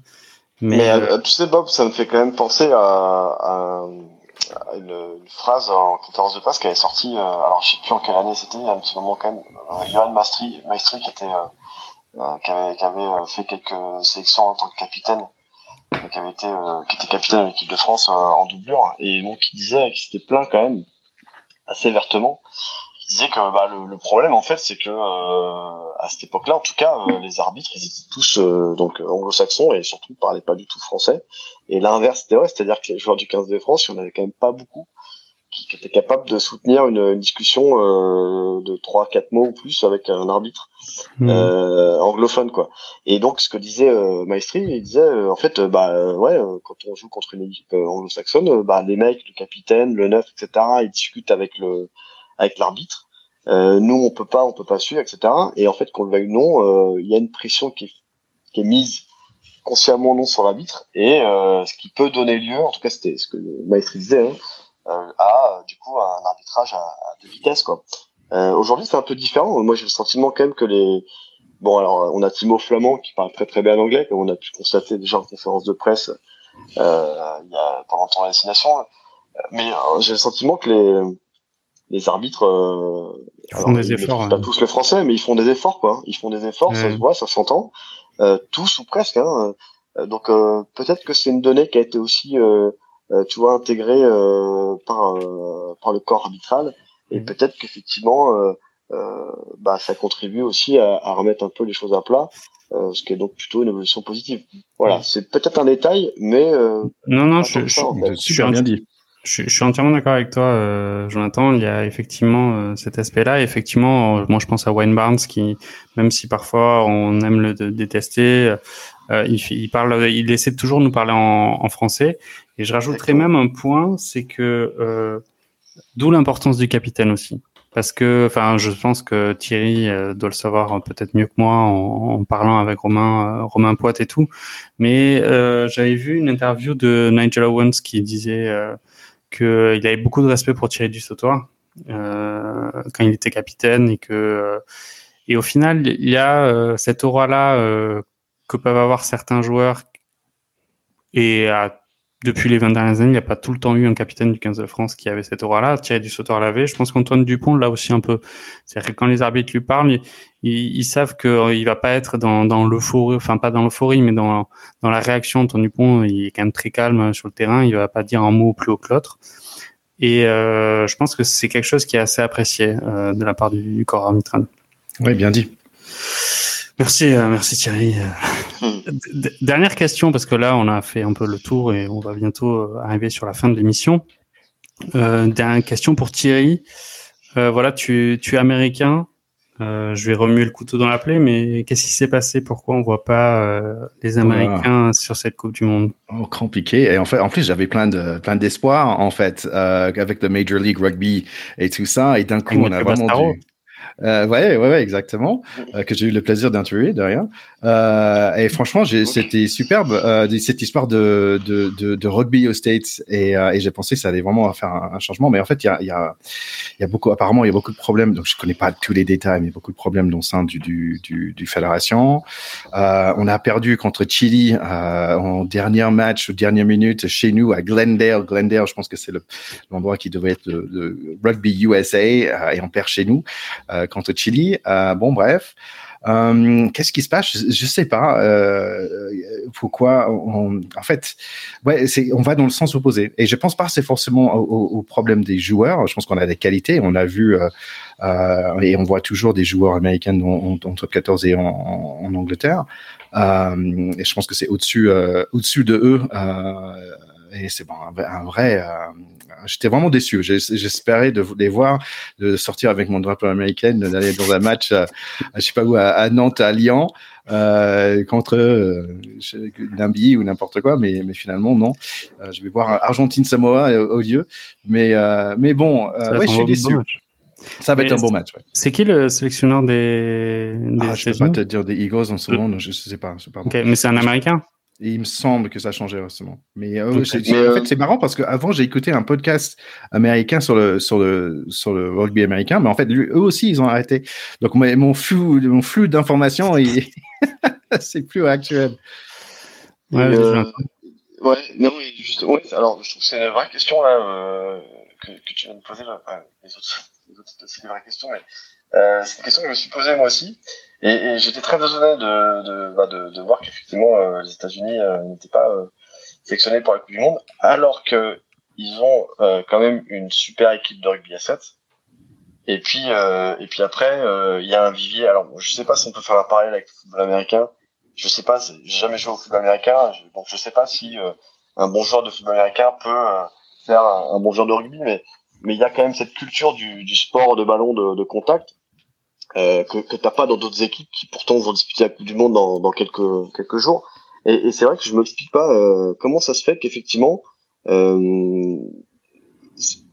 Mais, mais euh, tu sais, Bob, ça me fait quand même penser à, à une, une, phrase en conférence de presse qui avait sorti, euh, alors je sais plus en quelle année c'était, il y a un petit moment quand même, euh, Johan Maestri, Maestri qui était euh, euh qui avait, qui avait fait quelques sélections en tant que capitaine, qui avait été qui était capitaine de l'équipe de France en doublure. Et donc il disait qu'il s'était plaint quand même assez vertement. Disait que bah, le, le, problème en fait c'est que euh, à cette époque-là en tout cas euh, les arbitres ils étaient tous euh, donc anglo-saxons et surtout parlaient pas du tout français. Et l'inverse c'était vrai c'est-à-dire que les joueurs du 15 de France il y en avait quand même pas beaucoup qui, qui étaient capables de soutenir une, une discussion de trois quatre mots ou plus avec un arbitre mmh. anglophone quoi et donc ce que disait Maestri il disait en fait bah ouais quand on joue contre une équipe anglo-saxonne bah les mecs le capitaine le neuf etc ils discutent avec le avec l'arbitre. Euh, nous, on peut pas, on peut pas suivre, etc. Et en fait, qu'on le veuille ou non, euh, il y a une pression qui est, qui est mise consciemment non sur l'arbitre et euh, ce qui peut donner lieu, en tout cas c'était ce que maître disait, hein, euh, à du coup un arbitrage à, à deux vitesses quoi. Euh, Aujourd'hui c'est un peu différent. Moi j'ai le sentiment quand même que les bon alors on a Timo Flamand qui parle très très bien anglais comme on a pu constater déjà en conférence de presse euh, il y a pendant ton destination, mais j'ai le sentiment que les les arbitres euh, font des efforts. Pas tous le français, mais ils font des efforts, quoi. Ils font des efforts, ça se voit, ça s'entend, euh, tous ou presque. Hein. Euh, donc euh, peut-être que c'est une donnée qui a été aussi, euh, tu vois, intégrée par par le corps arbitral, et mm. peut-être qu'effectivement, bah ça contribue aussi à, à, remettre un peu les choses à plat. ce qui est donc plutôt une évolution positive. Voilà, mm. c'est peut-être un détail, mais non, non, je, je, super bien dit Je, suis entièrement d'accord avec toi, euh, Jonathan. Il y a effectivement euh, cet aspect-là. Effectivement, euh, moi je pense à Wayne Barnes qui, même si parfois on aime le détester, il, il, parle, il essaie de toujours nous parler en, en français. Et je rajouterais même un point, c'est que d'où l'importance du capitaine aussi. Parce que, enfin, je pense que Thierry doit le savoir peut-être mieux que moi en, en parlant avec Romain, Romain Poit et tout. Mais j'avais vu une interview de Nigel Owens qui disait qu'il avait beaucoup de respect pour Thierry Dussautoir euh, quand il était capitaine et que euh, et au final il y a euh, cette aura là euh, que peuvent avoir certains joueurs et depuis les 20 dernières années, il n'y a pas tout le temps eu un capitaine du 15 de France qui avait cette aura-là. Thierry Dussautoir l'avait. Je pense qu'Antoine Dupont l'a aussi un peu. C'est-à-dire que quand les arbitres lui parlent, ils, ils savent qu'il va pas être dans, l'euphorie, enfin pas dans l'euphorie, mais dans, la réaction. Antoine Dupont, il est quand même très calme sur le terrain. Il va pas dire un mot plus haut que l'autre. Et euh, je pense que c'est quelque chose qui est assez apprécié euh, de la part du, du corps arbitral. Oui, bien dit. Merci, euh, merci Thierry. Hmm. Dernière question, parce que là, on a fait un peu le tour et on va bientôt euh, arriver sur la fin de l'émission. Euh, dernière question pour Thierry. Euh, voilà, tu, tu es américain. Euh, je vais remuer le couteau dans la plaie, mais qu'est-ce qui s'est passé? Pourquoi on voit pas euh, les Américains sur cette Coupe du Monde? Oh, compliqué. Et en fait, en plus, j'avais plein de plein d'espoir en fait euh, avec le Major League Rugby et tout ça. Et d'un coup, on a vraiment dû. Euh, ouais, ouais, ouais, exactement. Euh, que j'ai eu le plaisir d'interviewer derrière. Euh, et franchement, c'était superbe euh, cette histoire de, de, de, de, rugby aux States. Et, euh, et j'ai pensé que ça allait vraiment faire un, un changement. Mais en fait, il y a, y, a, y a beaucoup, apparemment, il y a beaucoup de problèmes. Donc, je connais pas tous les détails, mais beaucoup de problèmes au sein du, du, du, du fédération. Euh, on a perdu contre Chili en dernier match, aux dernières minutes, chez nous à Glendale. Glendale, je pense que c'est l'endroit qui devrait être le, le, rugby USA. et on perd chez nous contre Chili. bon, bref. Euh, Qu'est-ce qui se passe? Je, je sais pas. Euh, pourquoi on, En fait, ouais, on va dans le sens opposé. Et je pense pas c'est forcément au, problème des joueurs. Je pense qu'on a des qualités. On a vu euh, euh, et on voit toujours des joueurs américains en, en, top 14 et en, en Angleterre. Et je pense que c'est au-dessus au-dessus de eux. et c'est bon, un vrai j'étais vraiment déçu. J'espérais de les voir, de sortir avec mon drapeau américain, d'aller dans un match, à, je sais pas où, à, Nantes, à Lyon, euh, contre euh, Nambi ou n'importe quoi, mais, mais finalement non. Euh, je vais voir Argentine Samoa au, au lieu, mais euh, mais bon, euh, ouais, je suis déçu. Ça va être un beau match. Ouais. C'est qui le sélectionneur des, des ah, Je peux pas te dire des Eagles en ce moment, je, je sais pas. okay, mais c'est un Américain? Et il me semble que ça a changé récemment. Mais, euh, okay. mais en fait, c'est marrant parce qu'avant, j'ai écouté un podcast américain sur le, sur le, sur le rugby américain, mais en fait, lui, eux aussi, ils ont arrêté. Donc, mon flux, mon flux d'informations, c'est plus actuel. Ouais, euh, ouais, non, juste, ouais, alors, je trouve que c'est une vraie question, là, euh, que, que, tu viens de poser, là. Enfin, les autres, les autres c'est une vraie question, mais euh, c'est une question que je me suis posée moi aussi. Et, et j'étais très étonné de, de, bah de, de voir qu'effectivement euh, les États-Unis euh, n'étaient pas euh, sélectionnés pour la Coupe du Monde, alors que ils ont euh, quand même une super équipe de rugby à 7. Et puis et puis après il y a un vivier. Alors je sais pas si on peut faire un parallèle avec le football américain. Je sais pas, j'ai jamais joué au football américain, donc je sais pas si un bon joueur de football américain peut faire un, un, bon joueur de rugby, mais mais il y a quand même cette culture du, du sport de ballon de, de contact euh, que, que t'as pas dans d'autres équipes qui pourtant vont disputer la Coupe du Monde dans, dans quelques quelques jours. Et, et c'est vrai que je m'explique pas euh, comment ça se fait qu'effectivement euh,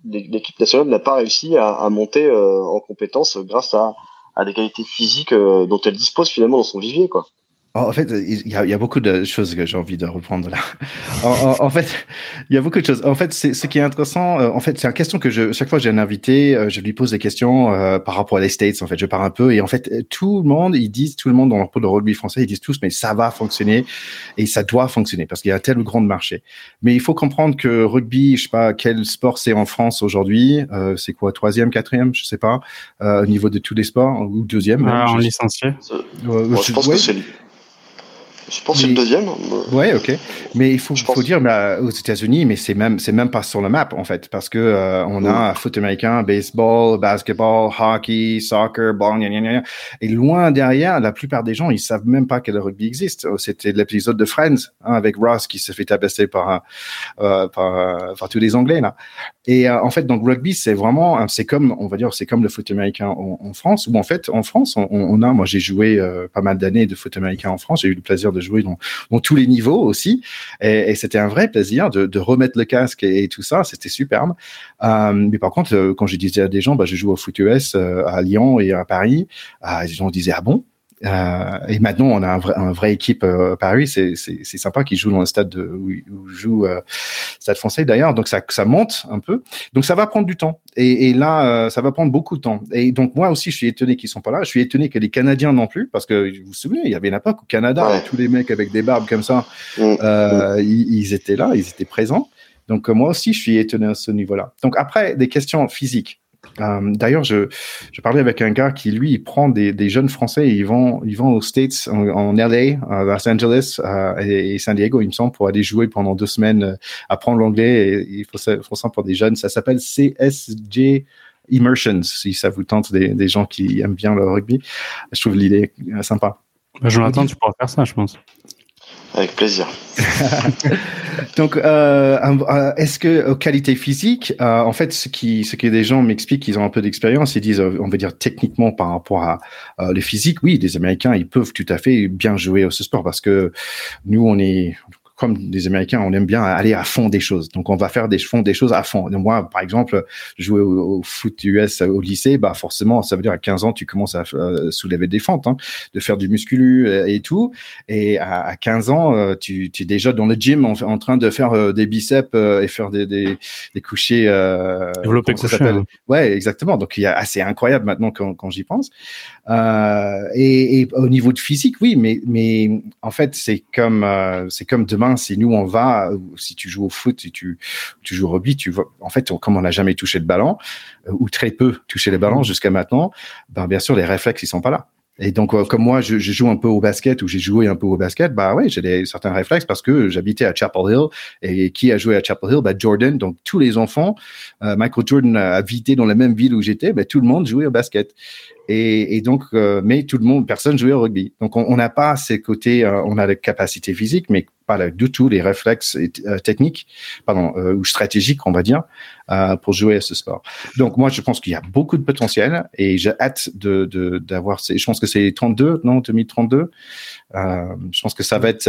l'équipe nationale n'a pas réussi à, à monter euh, en compétence grâce à, à des qualités physiques euh, dont elle dispose finalement dans son vivier, quoi. En fait, il y, a, il y, a, beaucoup de choses que j'ai envie de reprendre là. En, en, en, fait, il y a beaucoup de choses. En fait, c'est ce qui est intéressant. Euh, en fait, c'est une question que je, chaque fois que j'ai un invité, euh, je lui pose des questions euh, par rapport à les States. En fait, je pars un peu et en fait, tout le monde, ils disent, tout le monde dans le de rugby français, ils disent tous, mais ça va fonctionner et ça doit fonctionner parce qu'il y a un tel grand marché. Mais il faut comprendre que rugby, je sais pas quel sport c'est en France aujourd'hui. Euh, c'est quoi, troisième, quatrième, je sais pas, au niveau de tous les sports ou deuxième. Ah, en licencié. je, je pense ouais. que c'est Je pense que c'est le deuxième. Ouais, ok. Mais il faut, faut dire, bah, aux États-Unis, mais c'est même, c'est même pas sur la map en fait, parce que euh, on a foot américain, baseball, basketball, hockey, soccer, ball, gna, gna, gna. et loin derrière, la plupart des gens, ils savent même pas que le rugby existe. Oh, c'était l'épisode de Friends hein, avec Ross qui se fait tabasser par, euh, par, euh, par, tous les Anglais là. Et euh, en fait, donc rugby, c'est vraiment, c'est comme, on va dire, c'est comme le foot américain en, France, où en fait, en France, on, a, moi j'ai joué pas mal d'années de foot américain en France, j'ai eu le plaisir de de jouer dans, tous les niveaux aussi. Et, c'était un vrai plaisir de, remettre le casque et, tout ça. C'était superbe. Euh, mais par contre, euh, quand je disais à des gens, bah, je joue au foot US euh, à Lyon et à Paris, les gens disaient, ah bon? Euh, et maintenant, on a un vrai, un vrai équipe euh, Paris. C'est, c'est, c'est sympa qu'ils jouent dans le stade de, où, où joue euh, Stade Français d'ailleurs. Donc ça, ça monte un peu. Donc ça va prendre du temps. Et, et là, euh, ça va prendre beaucoup de temps. Et donc moi aussi, je suis étonné qu'ils sont pas là. Je suis étonné que les Canadiens non plus, parce que vous vous souvenez, il y avait une époque au Canada, tous les mecs avec des barbes comme ça, mm. euh, ils, ils, étaient là, ils étaient présents. Donc moi aussi, je suis étonné à ce niveau-là. Donc après, des questions physiques. Euh, d'ailleurs, je, je, parlais avec un gars qui, lui, il prend des, des jeunes Français et ils vont, ils vont aux States, en, LA, à Los Angeles euh, et, San Diego, il me semble, pour aller jouer pendant deux semaines, euh, apprendre l'anglais. Et il faut ça, faut ça pour des jeunes. Ça s'appelle CSJ Immersions, si ça vous tente, des, des, gens qui aiment bien le rugby. Je trouve l'idée sympa. Bah, Jonathan, tu pourras faire ça, je pense. Avec plaisir. Donc, euh, euh, est-ce que euh, qualité physique, euh, en fait, ce qui, ce que des gens m'expliquent, qu'ils ont un peu d'expérience, ils disent, on va dire techniquement par rapport à le physique, oui, les Américains, ils peuvent tout à fait bien jouer au ce sport parce que nous, on est, comme des Américains, on aime bien aller à fond des choses. Donc, on va faire des fond des choses à fond. moi, par exemple, jouer au, foot US au lycée, bah forcément, ça veut dire à 15 ans, tu commences à euh, soulever des fentes, hein, de faire du musculu euh, et tout. Et à, 15 ans, euh, tu, tu, es déjà dans le gym en, train de faire des biceps et faire des, des, des couchers. Développer coucher. Hein. Ouais, exactement. Donc, il y a assez incroyable maintenant quand, quand j'y pense. Et, et, au niveau de physique, oui, mais, mais en fait, c'est comme, c'est comme demain si nous on va, si tu joues au foot, si tu, tu joues au rugby, tu vois, en fait, comme on n'a jamais touché le ballon, euh, ou très peu touché les ballons mmh. jusqu'à maintenant, ben, bien sûr, les réflexes, ils sont pas là. Et donc, euh, comme moi, je, joue un peu au basket ou j'ai joué un peu au basket, bah ouais, j'ai des certains réflexes parce que j'habitais à Chapel Hill et qui a joué à Chapel Hill, bah Jordan. Donc tous les enfants, euh, Michael Jordan a habité dans la même ville où j'étais, bah, tout le monde jouait au basket. Et, et donc, euh, mais tout le monde, personne jouait au rugby. Donc, on n'a pas ces côtés, euh, on a les capacités physiques, mais pas du tout les réflexes euh, techniques, pardon, ou stratégiques, on va dire, pour jouer à ce sport. Donc, moi, je pense qu'il y a beaucoup de potentiel et j'ai hâte de d'avoir. je pense que c'est 32, non, 2032. je pense que ça va être.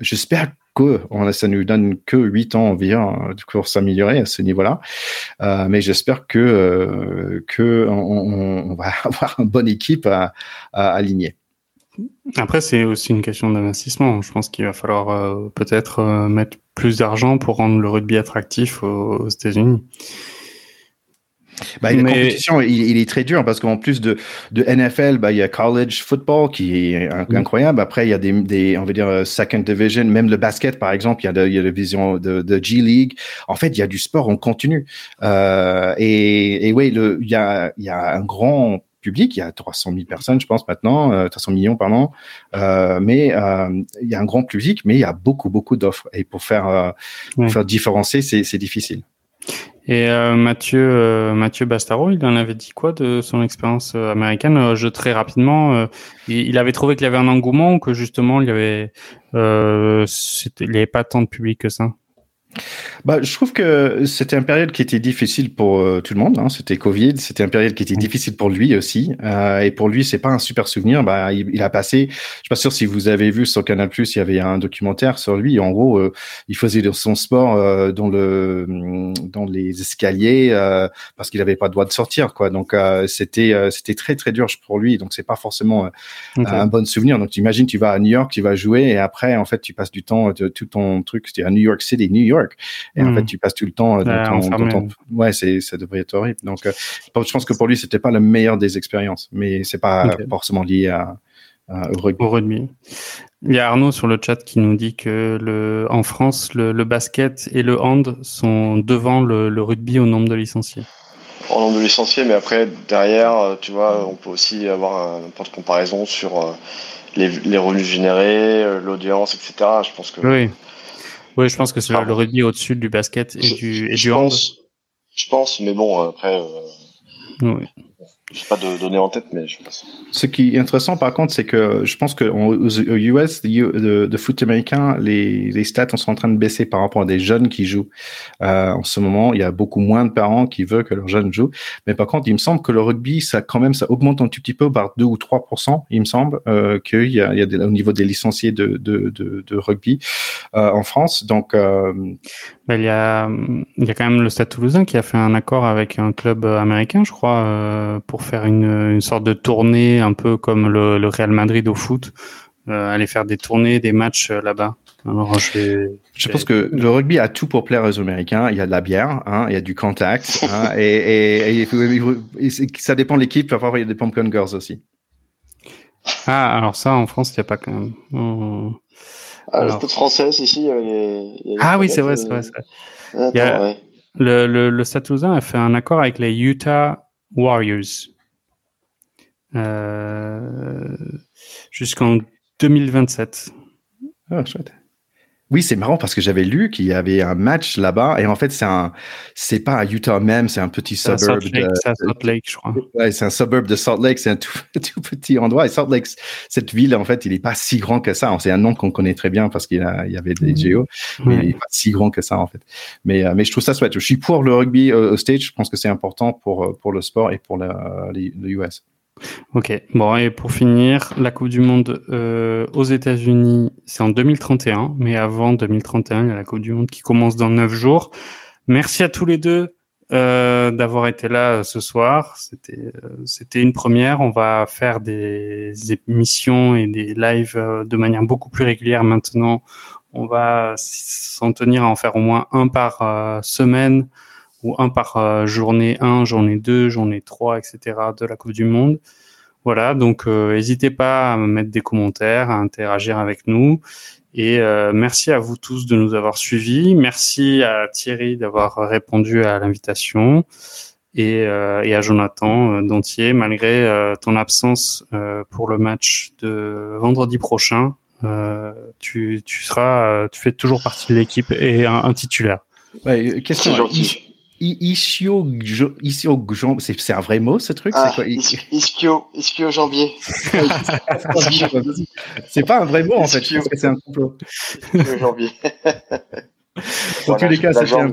J'espère que on, ça nous donne que 8 ans environ pour s'améliorer à ce niveau-là. Euh, mais j'espère que, euh, que on, va avoir une bonne équipe à, à aligner. Après, c'est aussi une question d'investissement. Je pense qu'il va falloir euh, peut-être euh, mettre plus d'argent pour rendre le rugby attractif aux États-Unis. Bah, La compétition, il, est très dur parce qu'en plus de, de NFL, bah, il y a college football qui est mm. incroyable. Après, il y a des, des, on va dire, euh, second division, même le basket, par exemple, il y a, de, il y a la vision de, de G League. En fait, il y a du sport en continu. Euh, et, et oui, le, il y a, il y a un grand public, il y a 300 000 personnes, je pense maintenant, euh, 300 millions, pardon. Euh, mais euh, il y a un grand public, mais il y a beaucoup, beaucoup d'offres. Et pour faire, euh, pour faire différencier, c'est difficile. Et euh, Mathieu, euh, Mathieu Bastaro, il en avait dit quoi de son expérience euh, américaine? Je très rapidement, il, avait trouvé qu'il y avait un engouement ou que justement il y avait, il n'y avait pas tant de public que ça. Bah, je trouve que c'était une période qui était difficile pour euh, tout le monde. Hein. C'était Covid, c'était une période qui était difficile pour lui aussi. Euh, et pour lui, c'est pas un super souvenir. Bah, il, il, a passé. Je suis pas sûr si vous avez vu sur Canal Plus, il y avait un documentaire sur lui. En gros, euh, il faisait son sport euh, dans le dans les escaliers euh, parce qu'il avait pas le droit de sortir, quoi. Donc c'était c'était très très dur pour lui. Donc c'est pas forcément un bon souvenir. Donc tu imagines, tu vas à New York, tu vas jouer et après, en fait, tu passes du temps, de, tout ton truc, c'était à New York City, New York. Et en fait, hmm. tu passes tout le temps euh, dans ton, ouais, c'est, ça devrait être horrible. Donc, euh, je pense que pour lui, c'était pas la meilleure des expériences, mais c'est pas forcément lié à, au rugby. Il y a Arnaud sur le chat qui nous dit que le, en France, le, basket et le hand sont devant le, rugby au nombre de licenciés. Au nombre de licenciés, mais après, derrière, tu vois, on peut aussi avoir un point de comparaison sur les, les revenus générés, l'audience, etc. Je pense que. Oui. Oui, je pense que c'est le rugby au-dessus du basket et du, et je du hand. pense, je pense, mais bon, après, euh, Oui. Pas de données en tête, mais. Ce qui est intéressant, par contre, c'est que je pense qu'aux US, de, foot américain, les, stats sont en train de baisser par rapport à des jeunes qui jouent. Euh, en ce moment, il y a beaucoup moins de parents qui veulent que leurs jeunes jouent. Mais par contre, il me semble que le rugby, ça quand même, ça augmente un tout petit peu par 2 ou 3% Il me semble euh, qu'il y a, au niveau des licenciés de, rugby euh, en France. Donc, il, y a, il y a quand même le Stade Toulousain qui a fait un accord avec un club américain, je crois, euh, pour faire une, une sorte de tournée un peu comme le, le Real Madrid au foot, euh, aller faire des tournées, des matchs euh, là-bas. Alors, je vais... Je pense que le rugby a tout pour plaire aux Américains. Il y a de la bière, hein, il y a du contact, hein, et, et, et ça dépend de l'équipe. Parfois, il y a des pumpkin girls aussi. Ah, alors ça, en France, il n'y a pas quand même. Oh. Ah, le Alors. stade français, ici, il y avait les- il y avait Ah oui, c'est vrai, euh, c'est vrai. c'est vrai. Attends, Il y a- ouais. Le, le, le Stade Toulousain a fait un accord avec les Utah Warriors euh, jusqu'en 2027. Ah, chouette. Oui, c'est marrant parce que j'avais lu qu'il y avait un match là-bas et en fait c'est un, c'est pas à Utah même, c'est un petit suburb. Salt Lake, de- à Salt Lake, je crois. Ouais, c'est un suburb de Salt Lake, c'est un tout, tout petit endroit. Et Salt Lake, cette ville, en fait, il est pas si grand que ça. C'est un nom qu'on connaît très bien parce qu'il y a- il y avait des géos, mais il Ouais. est pas si grand que ça, en fait. Mais, euh, mais je trouve ça chouette. Je suis pour le rugby euh, au stage. Je pense que c'est important pour, euh, pour le sport et pour la, les- le US. Ok. Bon, et pour finir, la Coupe du Monde euh, aux États-Unis, c'est en 2031, mais avant 2031, il y a la Coupe du Monde qui commence dans neuf jours. Merci à tous les deux euh, d'avoir été là euh, ce soir. C'était euh, c'était une première. On va faire des émissions et des lives euh, de manière beaucoup plus régulière maintenant. On va s'en tenir à en faire au moins un par euh, semaine ou un par euh, journée 1, journée 2, journée 3, etc. de la Coupe du Monde. Voilà, donc euh, n'hésitez pas à me mettre des commentaires, à interagir avec nous. Et euh, merci à vous tous de nous avoir suivis. Merci à Thierry d'avoir répondu à l'invitation et, euh, et à Jonathan euh, Dontier, malgré euh, ton absence euh, pour le match de vendredi prochain. euh, tu, tu seras, euh, tu fais toujours partie de l'équipe et un, un titulaire. Ouais, question. Gentil. I- Ishio, Gjo- Ishio Gjo- c'est un vrai mot, ce truc? Ah, quoi? Ischio, ischio jambier. C'est pas un vrai mot, en fait. Ischio. c'est un complot. Ischio jambier. Dans tous les cas, la c'était un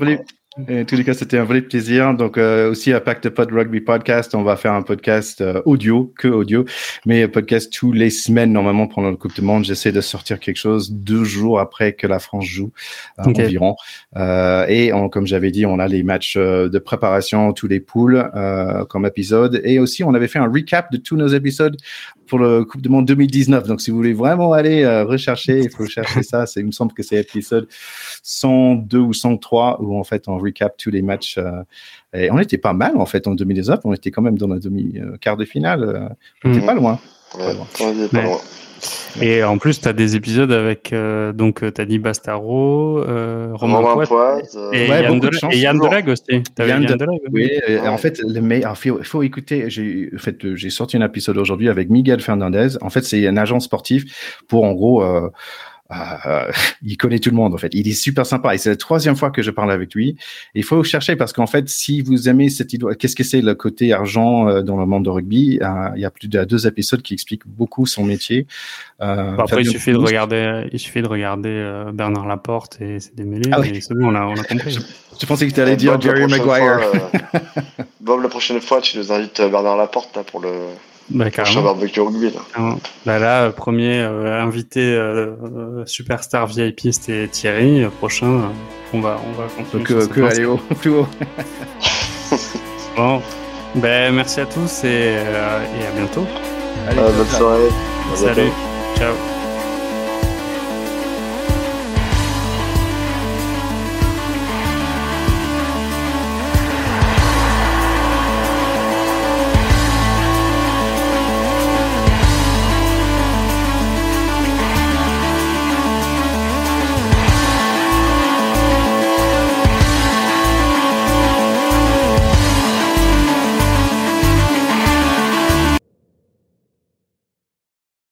quoi. en tous les cas, c'était un vrai plaisir. Donc, euh, aussi à Pacte Pod Rugby Podcast, on va faire un podcast euh, audio, que audio, mais podcast tous les semaines, normalement, pendant le Coupe du Monde. J'essaie de sortir quelque chose deux jours après que la France joue, euh, environ. Euh, et on, comme j'avais dit, on a les matchs euh, de préparation, tous les poules, euh, comme épisode. Et aussi, on avait fait un recap de tous nos épisodes pour le Coupe du Monde 2019. Donc, si vous voulez vraiment aller euh, rechercher, il faut chercher ça. C'est, il me semble que c'est épisode 102 ou 103 où en fait on recap tous les matchs. euh, et on était pas mal en fait en 2019. On était quand même dans la demi euh, quart de finale. euh, on était Mhm. pas loin. Ouais, on est pas loin. Et en plus, tu as des épisodes avec, euh, donc, tu as dit Bastaro, euh, Romain Romain euh, et, Ouais, Yann de Dele- chance, et Yann toujours. Delegue aussi. T'avais Yann Yann, de- Delegue. Oui, euh, Ouais. en fait, il faut, faut écouter. J'ai en fait, euh, j'ai sorti un épisode aujourd'hui avec Miguel Fernandez. En fait, c'est un agent sportif pour en gros. Euh, euh, il connaît tout le monde en fait. Il est super sympa et c'est la troisième fois que je parle avec lui. Il faut chercher parce qu'en fait, si vous aimez cette idée, qu'est-ce que c'est le côté argent euh, dans le monde de rugby euh, Il y a plus de deux épisodes qui expliquent beaucoup son métier. Euh, Bon, après, il suffit de regarder, il suffit de regarder euh, Bernard Laporte et c'est démêlé. Ah oui. et c'est bon, on a, on a compris. Je pensais que tu allais dire Bob, Jerry Maguire. fois, euh, Bob, la prochaine fois, tu nous invites Bernard Laporte là, pour le Bah, carrément. barbecue rugby. Là. Bah, là, euh, premier euh, invité euh, superstar VIP, c'était Thierry. Euh, Prochain, euh, on va, on va continuer. Que, que aller au plus haut. Bon, ben, merci à tous et, euh, et à bientôt. Allez, Euh, bonne soirée. À bientôt. Salut, ciao.